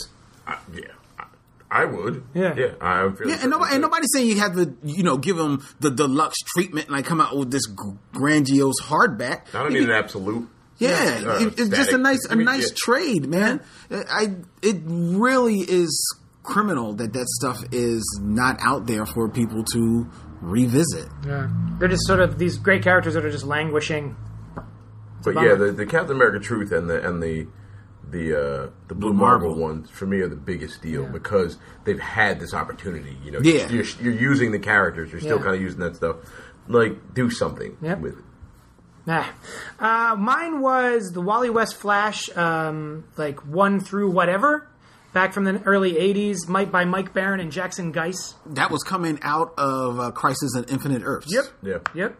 I, yeah, I, I would. Yeah. yeah. I'm feeling Yeah, and nobody, and nobody's saying you have to, you know, give them the deluxe treatment and like come out with this grandiose hardback. I don't You need can- an absolute. Yeah, Uh, it- it's just a nice, a nice yeah. trade, man. I, it really is criminal that that stuff is not out there for people to revisit. Yeah, they're just sort of these great characters that are just languishing. But yeah, the, the Captain America Truth and the and the the uh, the Blue Marvel, Marvel. ones for me are the biggest deal because they've had this opportunity. You know, Yeah. you're, you're using the characters, you're still Yeah. kind of using that stuff. Like, do something Yep. with it. Nah. Uh, mine was the Wally West Flash, um, like one through whatever, back from the early '80s, Mike by Mike Baron and Jackson Guice. That was coming out of uh, Crisis on Infinite Earths. Yep. Yeah, Yep.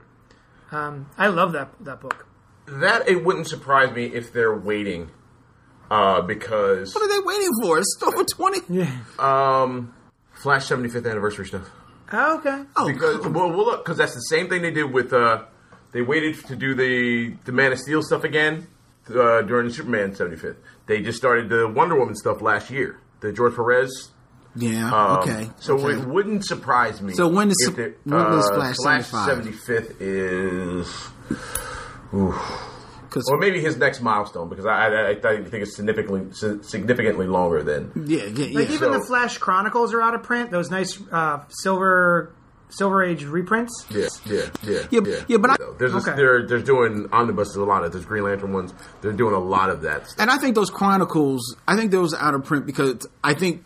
Um, I love that that book. that it wouldn't surprise me if they're waiting, uh, because What are they waiting for? It's over twenty. Yeah. um, Flash 75th anniversary stuff. Oh, okay. Oh, Because well, well look, because that's the same thing they did with. Uh, they waited to do the the Man of Steel stuff again uh, during the Superman 75th. They just started the Wonder Woman stuff last year. The George Perez. yeah. um, okay. So okay. it wouldn't surprise me. So when is- if they- when is uh, Flash Flash 75? 75th is. 'Cause- Or maybe his next milestone because I, I, I think it's significantly significantly longer than yeah, yeah, yeah. Like even So- the Flash Chronicles are out of print. Those nice uh, silver Silver Age reprints. Yeah, yeah, yeah, Yeah, yeah. yeah, but I- there's this, Okay. they're they're doing omnibuses a lot of there's Green Lantern ones. They're doing a lot of that. Stuff. and I think those chronicles, I think those are out of print because I think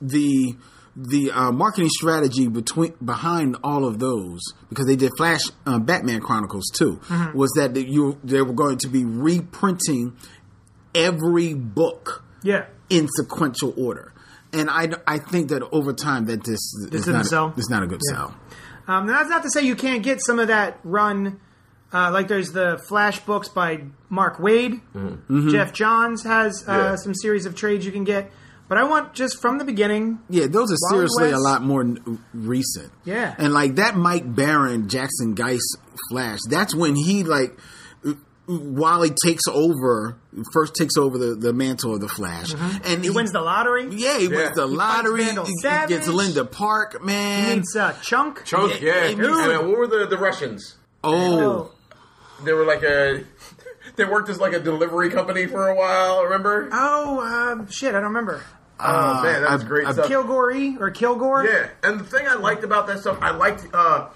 the the uh, marketing strategy between behind all of those because they did Flash uh, Batman Chronicles too was that you they were going to be reprinting every book Yeah. in sequential order. and I, I think that over time that this, this is didn't not sell? A, it's not a good sell. Um, that's not to say you can't get some of that run. Uh, like there's the Flash books by Mark Waid. Geoff Johns has uh, Yeah. some series of trades you can get. But I want just from the beginning. Yeah, those are Wild seriously a lot more n- recent. Yeah. and like that Mike Baron, Jackson Guice Flash. That's when he like. While he takes over, first takes over the, the mantle of the Flash, and Mm-hmm. He wins the lottery. Yeah, he Yeah. wins the He lottery. Vandal He Savage. gets Linda Park, man. He meets uh, Chunk. Chunk, Yeah, yeah. it means- And, uh, what were the, the Russians? oh, They were like a. They worked as like a delivery company for a while. Remember? Oh, um, shit, I don't remember. Oh man, that was I- great I- stuff. Kilgore or Kilgore? Yeah, and the thing I liked about that stuff, I liked uh,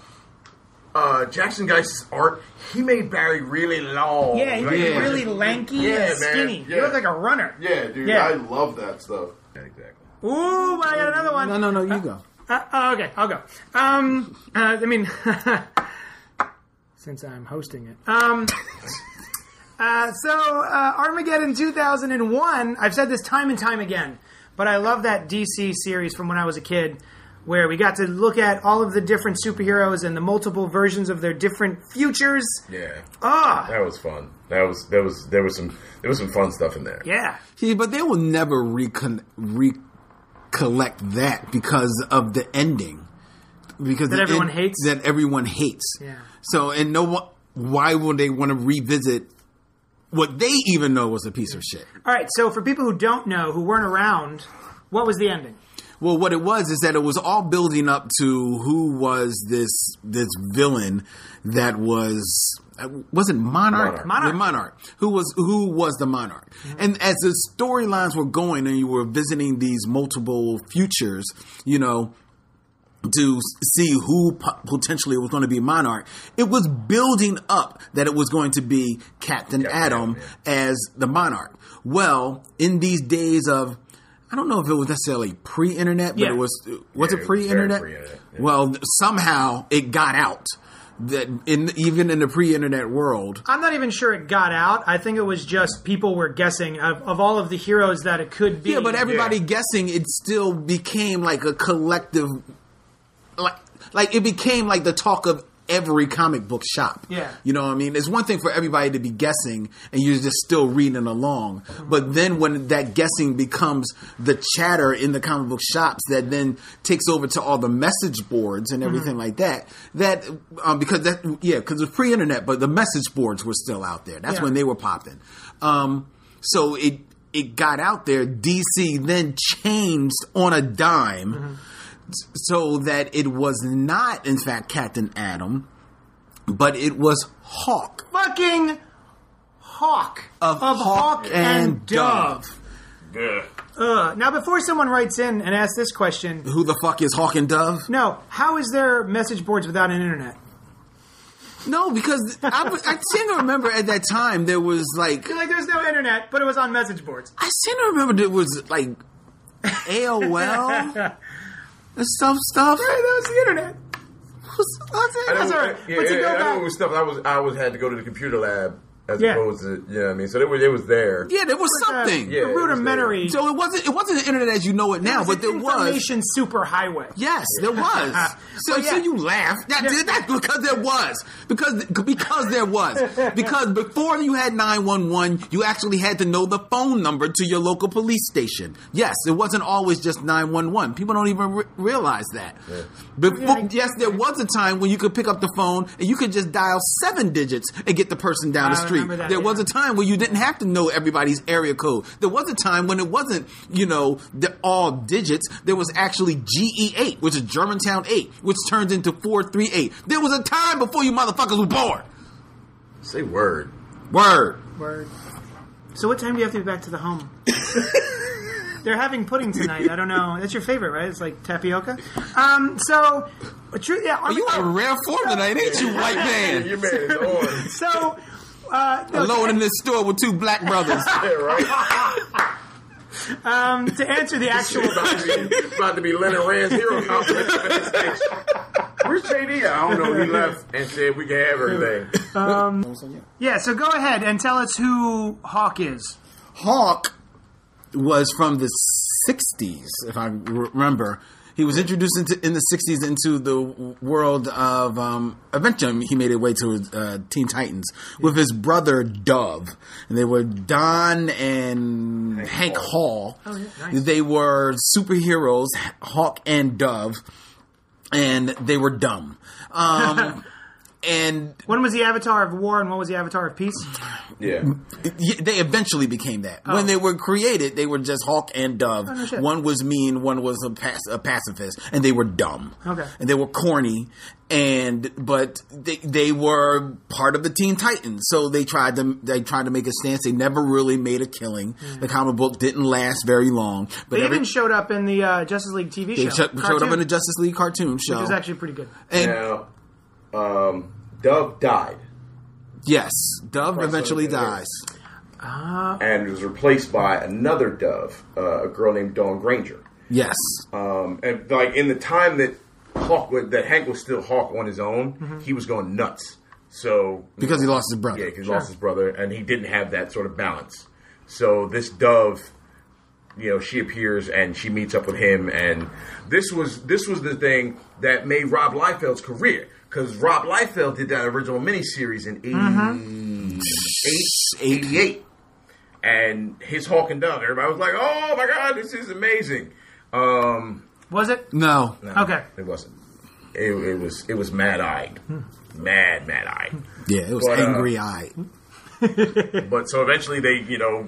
uh, Jackson Guice's art. He made Barry really long. Yeah, he was Yeah. really lanky Yeah, and man. skinny. He Yeah. looked like a runner. Yeah, dude, Yeah. I love that stuff. Exactly. Ooh, but I got another one. no, no, no, you go. Uh, oh, okay, I'll go. Um, uh, I mean, since I'm hosting it. Um, uh, so uh, Armageddon 2001. I've said this time and time again, but I love that DC series from when I was a kid, where we got to look at all of the different superheroes and the multiple versions of their different futures. Yeah, Ah, that was fun. That was that was there was some there was some fun stuff in there. yeah. See, but they will never recon- recollect that because of the ending. Because That the everyone hates? That everyone hates. Yeah. So, and no one. Why would they want to revisit what they even know was a piece of shit? All right. So for people who don't know, who weren't around, what was the ending? Well, what it was is that it was all building up to who was this this villain that was uh, wasn't Monarch Monarch. Monarch. The Monarch who was who was the Monarch mm-hmm. and as the storylines were going and you were visiting these multiple futures you know to see who po- potentially was going to be Monarch, it was building up that it was going to be Captain Atom Atom, as the Monarch. Well, in these days of, I don't know if it was necessarily pre-internet, but Yeah. it was was Yeah, it it pre-internet? very pre-internet, yeah. Well, somehow it got out that in even in the pre-internet world, I'm not even sure it got out. I think it was just people were guessing of, of all of the heroes that it could be. Yeah, but everybody Yeah. guessing it still became like a collective, like like it became like the talk of every comic book shop. Yeah. you know what I mean. It's one thing for everybody to be guessing and you're just still reading along, but then when that guessing becomes the chatter in the comic book shops, that then takes over to all the message boards and everything like that. That um, because that yeah, because it's pre-internet, but the message boards were still out there. That's Yeah. when they were popping. Um, so it it got out there. DC then changed on a dime so that it was not, in fact, Captain Atom, but it was Hawk. fucking Hawk Of Hawk and Dove. Ugh. Ugh. Now, before someone writes in and asks this question, Who the fuck is Hawk and Dove? no, how is there message boards without an internet? No, because I, I seem to remember at that time there was like You're like, there's no internet, but it was on message boards. I seem to remember there was like AOL and stuff stuff. Right, that was the internet. It? That's all right. yeah, But to yeah, go I know back- it was stuff. I was I was had to go to the computer lab as Yeah. opposed to you know I mean. So it was it was there. Yeah, there was something. Yeah, the it rudimentary. So it wasn't it wasn't the internet as you know it now, it but there an was. information superhighway. Yes, there was. So, So, yeah. so you laugh. That, Yeah. That's because there was. Because because there was. Because before you had 911, you actually had to know the phone number to your local police station. Yes, it wasn't always just 911. People don't even re- realize that. Before, Yeah, I- yes, there was a time when you could pick up the phone and you could just dial seven digits and get the person down the street. Remember that, there was a time where you didn't have to know everybody's area code. There was a time when it wasn't, you know, the, all digits. There was actually GE8, which is Germantown 8, which turns into 438. There was a time before you motherfuckers were born. Say word. Word. Word. So what time do you have to be back to the home? They're having pudding tonight. I don't know. That's your favorite, right? It's like tapioca. Um. So, true. Yeah. Are you in rare form tonight, ain't you, white man? Your man is on. So, uh, no, Alone in this store with two black brothers. yeah, right. um, to answer the actual about, to be, about to be Leonard Rand's hero complex. Where's JD? I don't know. He left and said we can have everything. Yeah, so go ahead and tell us who Hawk is. Hawk was from the '60s, if I remember. He was introduced into, in the '60s into the world of um, eventually he made his way to uh, Teen Titans with his brother Dove, and they were Don and Hank, Hall. Oh, yeah, nice. They were superheroes, Hawk and Dove, and they were dumb. Um, and when was the avatar of war, and one was the avatar of peace. Yeah. They eventually became that. When they were created, they were just Hawk and Dove. Oh, no shit. one was mean, one was a, pac- a pacifist, and they were dumb. Okay. and they were corny, and but they they were part of the Teen Titans. So they tried to they tried to make a stance. They never really made a killing. The comic book didn't last very long, but They every, even showed up in the uh, Justice League TV they show. showed, showed up in the Justice League cartoon show. which was actually pretty good. and Now, um, Dove died yes, Dove eventually they- dies. and was replaced by another Dove, uh, a girl named Dawn Granger. Yes, Um, and like in the time that Hawk was- that Hank was still Hawk on his own, Mm-hmm. he was going nuts. So because he lost his brother. yeah, 'cause he lost his brother, and he didn't have that sort of balance. So this Dove, you know, she appears and she meets up with him, and this was this was the thing that made Rob Liefeld's career because Rob Liefeld did that original miniseries in 88, 88. and his Hawk and Dove. Everybody was like, "Oh my god, this is amazing." Um, Was it? No, no, Okay. it wasn't. It, it was it was mad eyed, mad mad eyed. yeah, it was But, uh, angry eyed. But so eventually they, you know,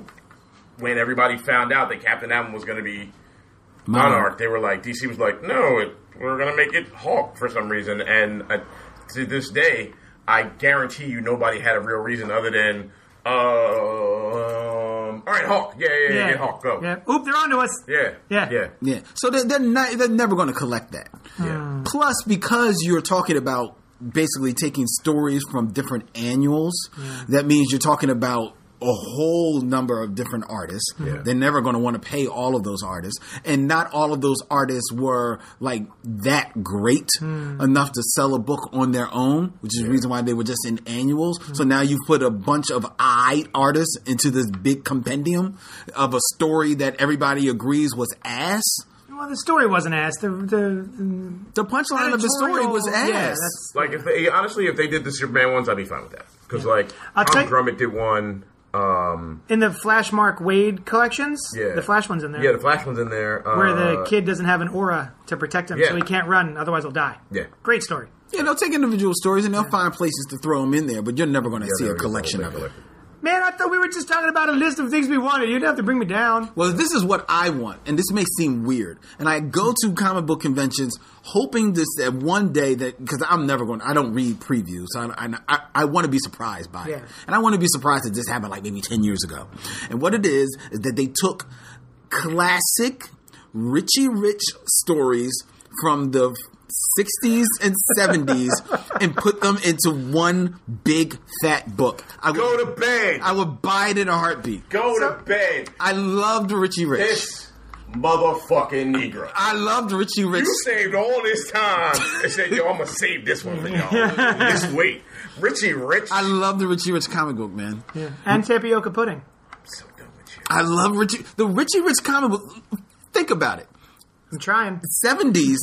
when everybody found out that Captain Atom was going to be Monarch, they were like, DC was like, no, it, we're going to make it Hawk for some reason. And uh, to this day, I guarantee you nobody had a real reason other than, um, all right, Hawk. Yeah, yeah, yeah, get Hawk, go. Yeah. Oop, they're onto us. Yeah. Yeah. Yeah. Yeah. So they're, they're not they're never going to collect that. Yeah. Plus, because you're talking about basically taking stories from different annuals, that means you're talking about a whole number of different artists. Yeah. They're never going to want to pay all of those artists, and not all of those artists were like that great hmm. enough to sell a book on their own, which is the reason why they were just in annuals. Hmm. So now you've put a bunch of I artists into this big compendium of a story that everybody agrees was ass. Well, the story wasn't ass. The, the, mm, The punchline of the story was ass. Yeah, Like, if they, honestly, if they did the Superman ones, I'd be fine with that. Because, like, I'll Tom tell you- Drummond did one. Um, in the Flash Mark Waid collections, yeah. the Flash one's in there. Yeah, the Flash one's in there. Uh, where the kid doesn't have an aura to protect him, Yeah. so he can't run, otherwise he'll die. Yeah. Great story. Yeah, they'll take individual stories and they'll find places to throw them in there, but you're never going to Yeah, see a collection of it. collection. Man, I thought we were just talking about a list of things we wanted. You'd have to bring me down. Well, this is what I want, and this may seem weird. And I go to comic book conventions hoping this that one day that because I'm never going, I don't read previews. I I, I, I want to be surprised by Yeah. it, and I want to be surprised that this happened like maybe ten years ago. And what it is is that they took classic Richie Rich stories from the 60s and 70s and put them into one big fat book. I would, Go to bed. I would buy it in a heartbeat. Go to bed. I loved Richie Rich. This motherfucking Negro. I loved Richie Rich. You saved all this time and said, yo, I'm going to save this one for y'all. Just wait. Richie Rich. I love the Richie Rich comic book, man. And tapioca pudding. I'm so done with. I love Richie. The Richie Rich comic book. Think about it. I'm trying. Seventies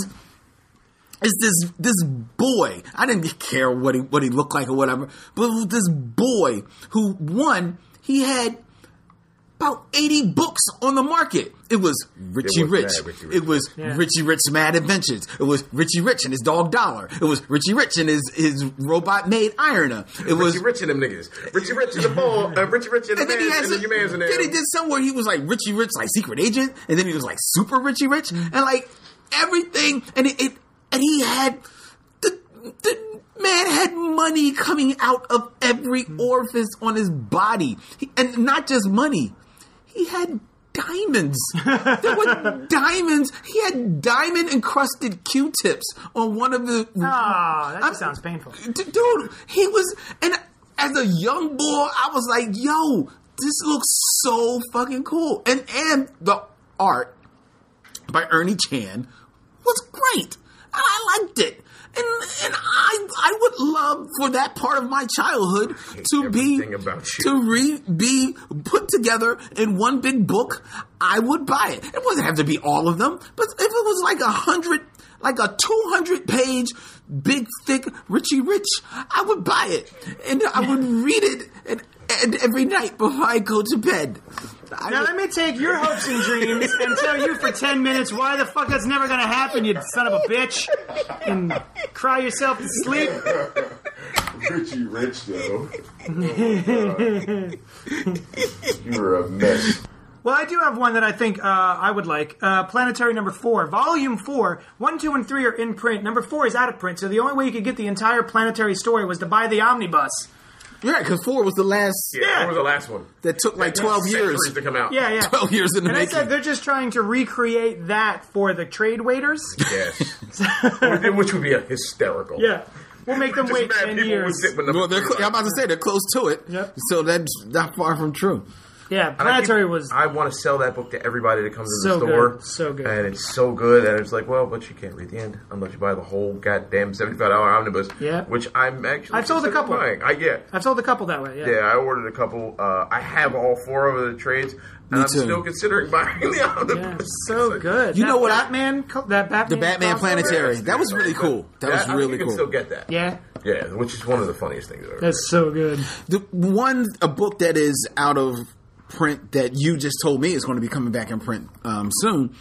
is this this boy. I didn't care what he what he looked like or whatever, but this boy who one he had about eighty books on the market. It was Richie was Rich. mad Richie Rich. It was Yeah. Richie Rich Mad Adventures. It was Richie Rich and his dog Dollar. It was Richie Rich and his his robot maid Irona. It was Richie Rich and them niggas. Richie Rich and the ball. Uh, Richie Rich and the And then he man. had And some, then man's in there. then he did somewhere he was like Richie Rich, like secret agent, and then he was like super Richie Rich, and like everything, and it, it and he had the the man had money coming out of every orifice on his body, he, and not just money, he had. Diamonds. there were diamonds. He had diamond encrusted Q-tips on one of the. Ah, that I'm- just sounds painful. D- dude, he was, and as a young boy, I was like, yo, this looks so fucking cool. And and the art by Ernie Chan was great. I liked it. And, and I I would love for that part of my childhood to be to re, be put together in one big book. I would buy it. It doesn't have to be all of them, but if it was like a hundred, like a two hundred page, big thick Richie Rich, I would buy it and I would read it and, and every night before I go to bed. I Now would- let me take your hopes and dreams and tell you for ten minutes why the fuck that's never gonna happen, you son of a bitch, and cry yourself to sleep. Richie Rich though. You're a mess. Well, I do have one that I think uh, I would like. Uh, Planetary number four, volume four. One, two, and three are in print. Number four is out of print, so the only way you could get the entire Planetary story was to buy the omnibus. You're right, because four was the last Yeah, that was the last one. that took like twelve years. To come out. Yeah, yeah. 12 years in the And I making. said they're just trying to recreate that for the trade waiters. Yes. Which would be a hysterical. yeah, we'll make them Just wait ten years. would sit with the- Well, they're, cl- I'm about to say they're close to it. Yep. So that's not far from true. Yeah, And I Planetary keep- was I want to sell that book to everybody that comes in So the store. good, so good. And it's so good. And it's like, well, but you can't read the end unless you buy the whole goddamn seventy-five dollar omnibus. Yeah. Which I'm actually. I've sold a couple. Buying. I yeah. I've sold a couple that way. Yeah. Yeah, I ordered a couple. Uh, I have all four of the trades, and I'm too. still considering buying the Yeah, omnibus. so good. You That know what I- Batman, co- that Batman, The Batman crossover? Planetary. That was really cool. That was I think really you can cool. still get that. Yeah, Yeah, which is one of the funniest things I've ever. that's so good. The one a book that is out of print that you just told me is going to be coming back in print um, soon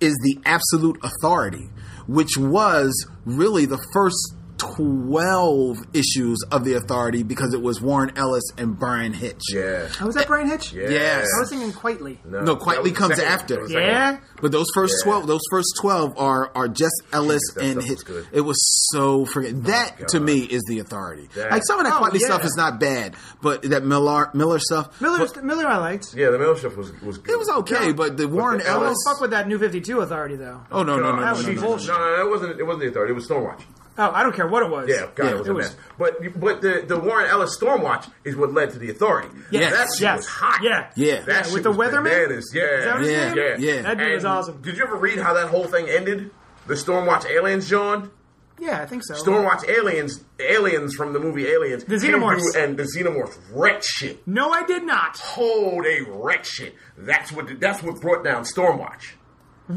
is the Absolute Authority, which was really the first twelve issues of the Authority because it was Warren Ellis and Bryan Hitch. Yeah. Oh, was that Bryan Hitch? Yeah. Yes. I was thinking Quitely. No, that Quitely comes second after. That was the second Yeah. But those first Yeah. twelve, those first twelve are are just Ellis that and Hitch. was good. It was so freaking. Oh, that to me is the authority. That- like some of that Oh, Quitely yeah. stuff is not bad, but that Millar Millar stuff, Millar, but Millar, I liked. Yeah, the Millar stuff was was good. it was okay. Yeah. But the Warren the Ellis, don't fuck with that New Fifty Two Authority though. oh no no no no That no, was no, Jesus. no, bullshit. No, no, it wasn't. It wasn't the authority. It was Stormwatch. Oh, I don't care what it was. Yeah, God, Yeah, it was it a was- mess. But but the the Warren Ellis Stormwatch is what led to the authority. Yes, that shit yes. was hot. Yeah. Yeah. that Yeah, shit with the was Weatherman? bananas. Yeah, Is that what his Yeah, name? yeah. That dude was awesome. Did you ever read how that whole thing ended? The Stormwatch aliens, John. Yeah, I think so. Stormwatch aliens, aliens from the movie Aliens, The Xenomorphs. and the Xenomorphs wrecked shit. No, I did not. Oh, they wrecked shit. That's what that's what brought down Stormwatch.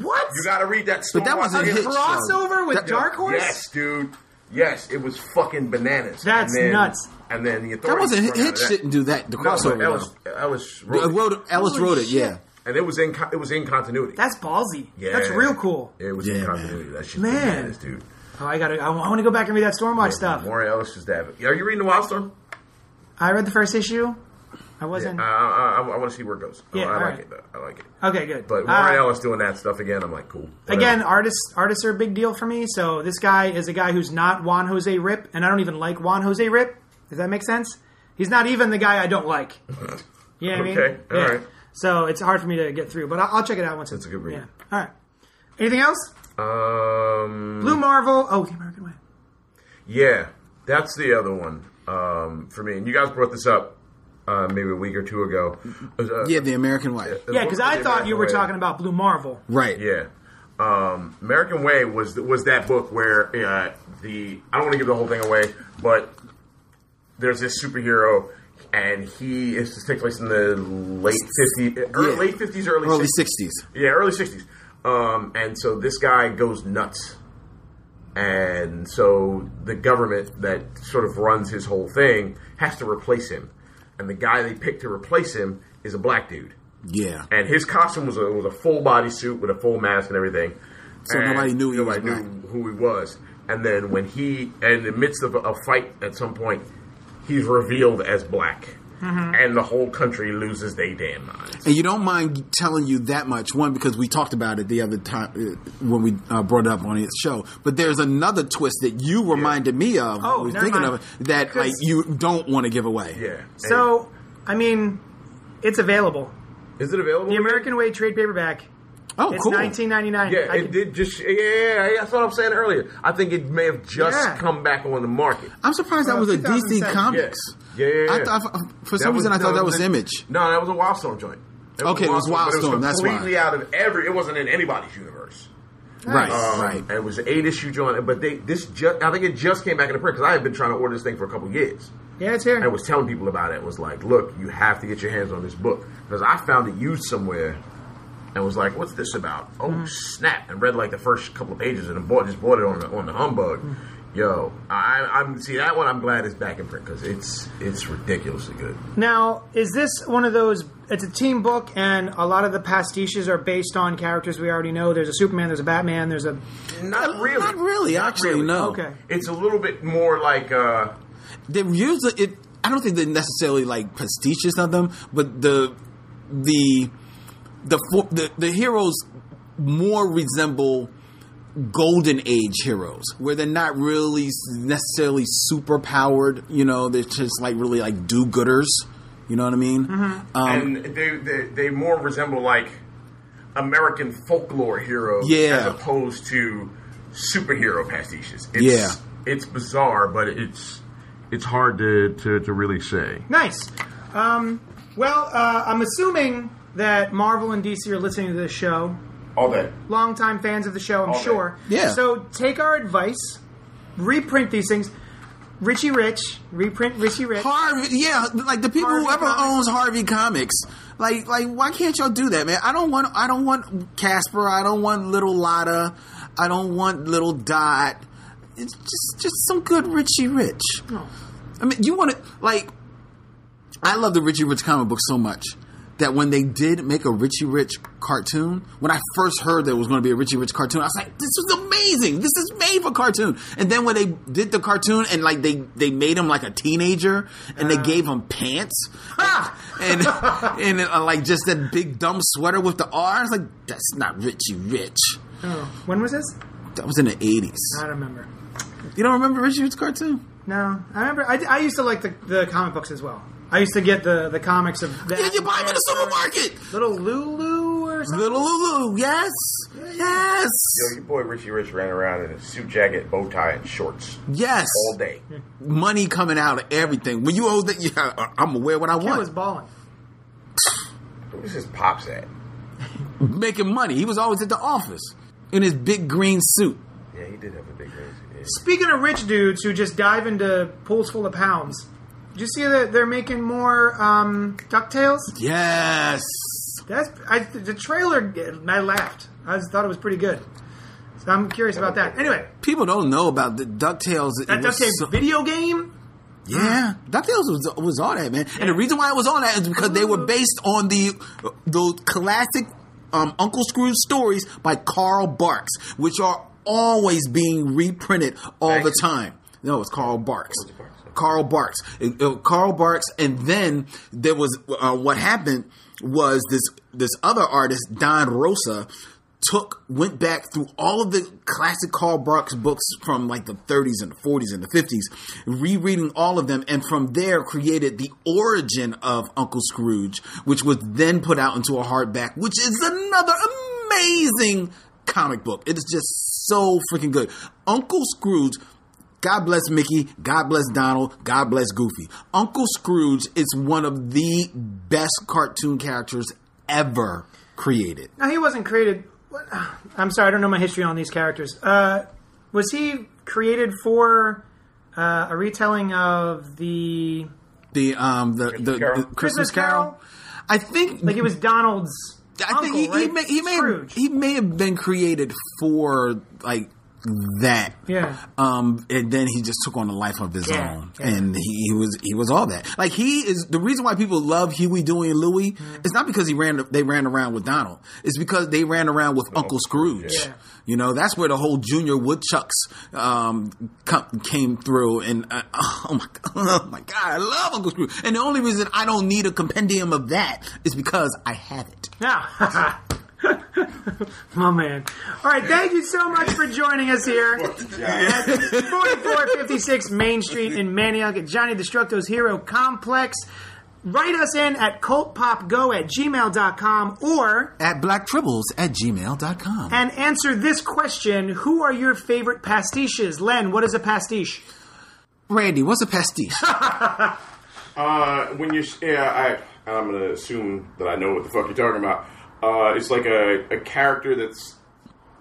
What? You got to read that Stormwatch. But that wasn't a Hitch, crossover with That- Dark Horse? Yes, dude. Yes, it was fucking bananas. That's And then- nuts. And then the that authorities wasn't brought out Hitch that- didn't do that. The No, crossover. Ellis, though. Ellis Uh, wrote, it. wrote, Ellis wrote it. Yeah. and it was in it was in continuity. That's ballsy. Yeah. That's real cool. It was Yeah, in man. continuity. That shit's Man. bananas, dude. Oh, I gotta. I want to go back and read that Stormwatch stuff. More Ellis is that. Are you reading the Wildstorm? I read the first issue. I wasn't. I, I, I, want to see where it goes. I- Yeah, I, like alright. it. Though. I like it. okay, good. But Uh, Warren Ellis doing that stuff again, I'm like, cool. Whatever. Again, artists artists are a big deal for me. So this guy is a guy who's not Juan Jose Ryp, and I don't even like Juan Jose Ryp. Does that make sense? He's not even the guy I don't like. You know what I mean? Okay, all right. So it's hard for me to get through, but I'll, I'll check it out once it's a good read. Yeah. All right. Anything else? um, Blue Marvel. Oh, the American Way. Yeah, that's the other one um, for me. And you guys brought this up uh, maybe a week or two ago. Uh, Yeah, the American way. Yeah, because I the thought you were Way. talking about Blue Marvel. Right. Yeah. Um, American Way was was that book where uh, the I don't want to give the whole thing away, but there's this superhero and he is this takes place in the late 50s, early, Yeah. late 50s, early, Early 60s. 60s. Yeah, early 60s. Um, and so this guy goes nuts. And so the government that sort of runs his whole thing has to replace him. And the guy they picked to replace him is a black dude. Yeah. And his costume was a, was a full body suit with a full mask and everything. So And nobody knew he was nobody knew who he was. And then when he, in the midst of a, a fight at some point, he's revealed as black. Mm-hmm. And the whole country loses their damn minds. And you don't mind telling you that much. One, because we talked about it the other time uh, when we uh, brought it up on its show. But there's another twist that you reminded me of. Oh, when we were never thinking mind. of it, that 'Cause- like you don't want to give away. Yeah. So, I mean, it's available. Is it available? The American Way trade paperback. Oh, It's cool. nineteen ninety nine. Yeah, it did just. Yeah, yeah, yeah, that's what I'm saying earlier. I think it may have just Yeah. come back on the market. I'm surprised that was a DC 2007. Comics. Yeah, yeah, yeah. I thought, for some That reason, I thought that was an- Image. No, that was a Wildstorm joint. That Okay, it was but Wildstorm, that's why. completely out of every. It wasn't in anybody's universe. Right, Um, right. and It was an eight issue joint, but they this just I think it just came back in the print because I had been trying to order this thing for a couple years. Yeah, it's here. I was telling people about it. It was like, look, you have to get your hands on this book because I found it used somewhere and was like, what's this about? Oh Mm-hmm. snap! And read like the first couple of pages and bought just bought it on the on the humbug. Mm-hmm. Yo, I, I'm see that one. I'm glad it's back in print because it's it's ridiculously good. Now, is this one of those? It's a team book, and a lot of the pastiches are based on characters we already know. There's a Superman, there's a Batman, there's a. Not really. Not really, actually, really. no. Okay. It's a little bit more like uh, They usually it. I don't think they're necessarily like pastiches of them, but the the the the, the heroes more resemble golden age heroes where they're not really necessarily super powered you know they're just like really like do-gooders you know what i mean um, and they, they they more resemble like American folklore heroes Yeah. as opposed to superhero pastiches. It's, Yeah. it's bizarre, but it's it's hard to, to, to really say. Nice. Um, well, uh, I'm assuming that Marvel and DC are listening to this show. All that. Longtime fans of the show, I'm Okay. sure. Yeah. So take our advice, reprint these things. Richie Rich, reprint Richie Rich. Harvey, yeah, like the people Harvey whoever Comics. owns Harvey Comics, like, like why can't y'all do that, man? I don't want, I don't want Casper, I don't want Little Lotta, I don't want Little Dot. It's just, just some good Richie Rich. Oh. I mean, you want to like, I love the Richie Rich comic book so much that when they did make a Richie Rich cartoon, when I first heard there was going to be a Richie Rich cartoon, I was like, "This is amazing! This is made for cartoon." And then when they did the cartoon and like they they made him like a teenager and they gave him pants and and uh, like just that big dumb sweater with the R, I was like, "That's not Richie Rich." Oh, when was this? That was in the eighties. I don't remember. You don't remember Richie Rich cartoon? No, I remember. I, I used to like the, the comic books as well. I used to get the, the comics of that. Yeah, you buy them in the supermarket. Little Lulu or something. Little Lulu, yes, yes, Yo, your boy Richie Rich ran around in a suit jacket, bow tie, and shorts yes. all day. Money coming out of everything. When you owe that, yeah, I'm gonna wear what I want. Kid was want. balling. Where's his pops at? Making money. He was always at the office in his big green suit. Yeah, he did have a big nose. Yeah. Speaking of rich dudes who just dive into pools full of pounds, did you see that they're making more um, Ducktales? Yes. That's I, the trailer. I laughed. I just thought it was pretty good. So I'm curious about that. Anyway, People don't know about the Ducktales. That Ducktales so- video game. Yeah, DuckTales was was on that man, and the reason why it was on that is because they were based on the the classic um, Uncle Scrooge stories by Carl Barks, which are always being reprinted all the time. No, it's Carl Barks. Barks? Carl Barks. Carl Barks, and then there was uh, what happened was this this other artist Don Rosa took went back through all of the classic Carl Barks books from like the 30s and the 40s and the 50s, rereading all of them, and from there created the origin of Uncle Scrooge, which was then put out into a hardback, which is another amazing comic book. It is just so freaking good. Uncle Scrooge. God bless Mickey. God bless Donald. God bless Goofy. Uncle Scrooge is one of the best cartoon characters ever created. Now he wasn't created. I'm sorry, I don't know my history on these characters. Uh, was he created for uh, a retelling of the The um the the, Carol? the Christmas, Christmas Carol. Carol? I think like it was Donald's? I think he, uncle, he may he may have, he may have been created for like that. Yeah. Um, and then he just took on a life of his Yeah, own, yeah. and he, he was he was all that. Like he is the reason why people love Huey, Dewey, and Louie. Mm-hmm. It's not because he ran they ran around with Donald. It's because they ran around with Uncle Scrooge. Yeah. You know, that's where the whole Junior Woodchucks um, co- came through. And uh, oh my, oh my God, I love Uncle Scrooge. And the only reason I don't need a compendium of that is because I have it. Yeah. My man. All right, thank you so much for joining us here at 4456 Main Street in Manayunk at Johnny Destructo's Hero Complex. Write us in at cultpopgo at gmail.com or At blacktribbles at gmail.com. and answer this question Who are your favorite pastiches? Len, what is a pastiche? Randy, what's a pastiche? Uh, when you yeah, I I'm gonna assume that I know what the fuck you're talking about. Uh, it's like a, a character that's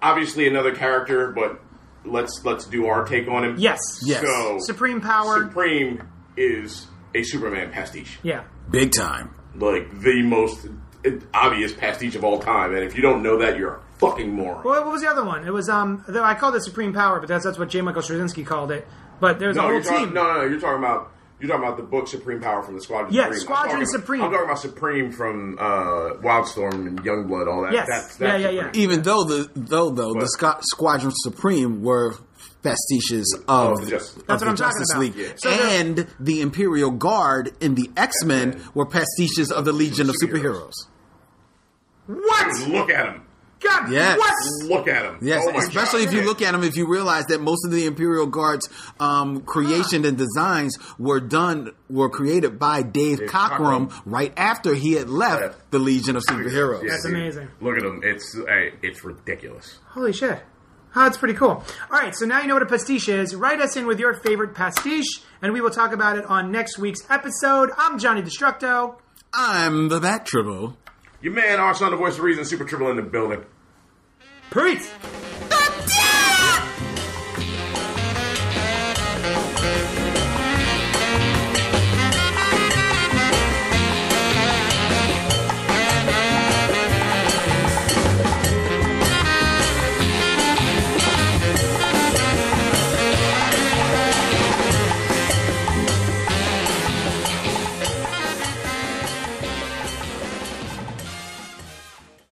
obviously another character, but let's let's do our take on him. Yes. Yes. So Supreme power. Supreme is a Superman pastiche, Yeah. Big time. like the most obvious pastiche of all time. And if you don't know that, you're a fucking moron. Well, what was the other one? It was um. though I called it Supreme Power, but that's that's what J. Michael Straczynski called it. But there's a whole you're talking, team. no, no, no. You're talking about you're talking about the book Supreme Power from the Squadron. Yeah, Supreme. Squadron I'm talking, Supreme. I'm talking about Supreme from uh, Wildstorm and Youngblood, all that. Yes. That's, Yeah, that's yeah, yeah. Supreme. Even though the though though the What? Squ- Squadron Supreme were pastiches of, Of the Justice- of That's the what I'm talking Justice about. League, Yeah. So and the Imperial Guard in the X Men were pastiches of the Legion of Superheroes. Superheroes. What? Look at him. God. Yes. What? Look at him. Yes, Oh especially God. if you look at them, if you realize that most of the Imperial Guard's um, creation and designs were done, were created by Dave, Dave Cockrum, Cockrum. right after he had left Left. the Legion of Superheroes. Yeah, That's dude. amazing. Look at him. It's hey, it's ridiculous. Holy shit. Oh, that's pretty cool. All right, so now you know what a pastiche is. Write us in with your favorite pastiche, and we will talk about it on next week's episode. I'm Johnny Destructo. I'm the Bat Triple. Your man Arson, the voice of reason, Super Triple in the building. Preach!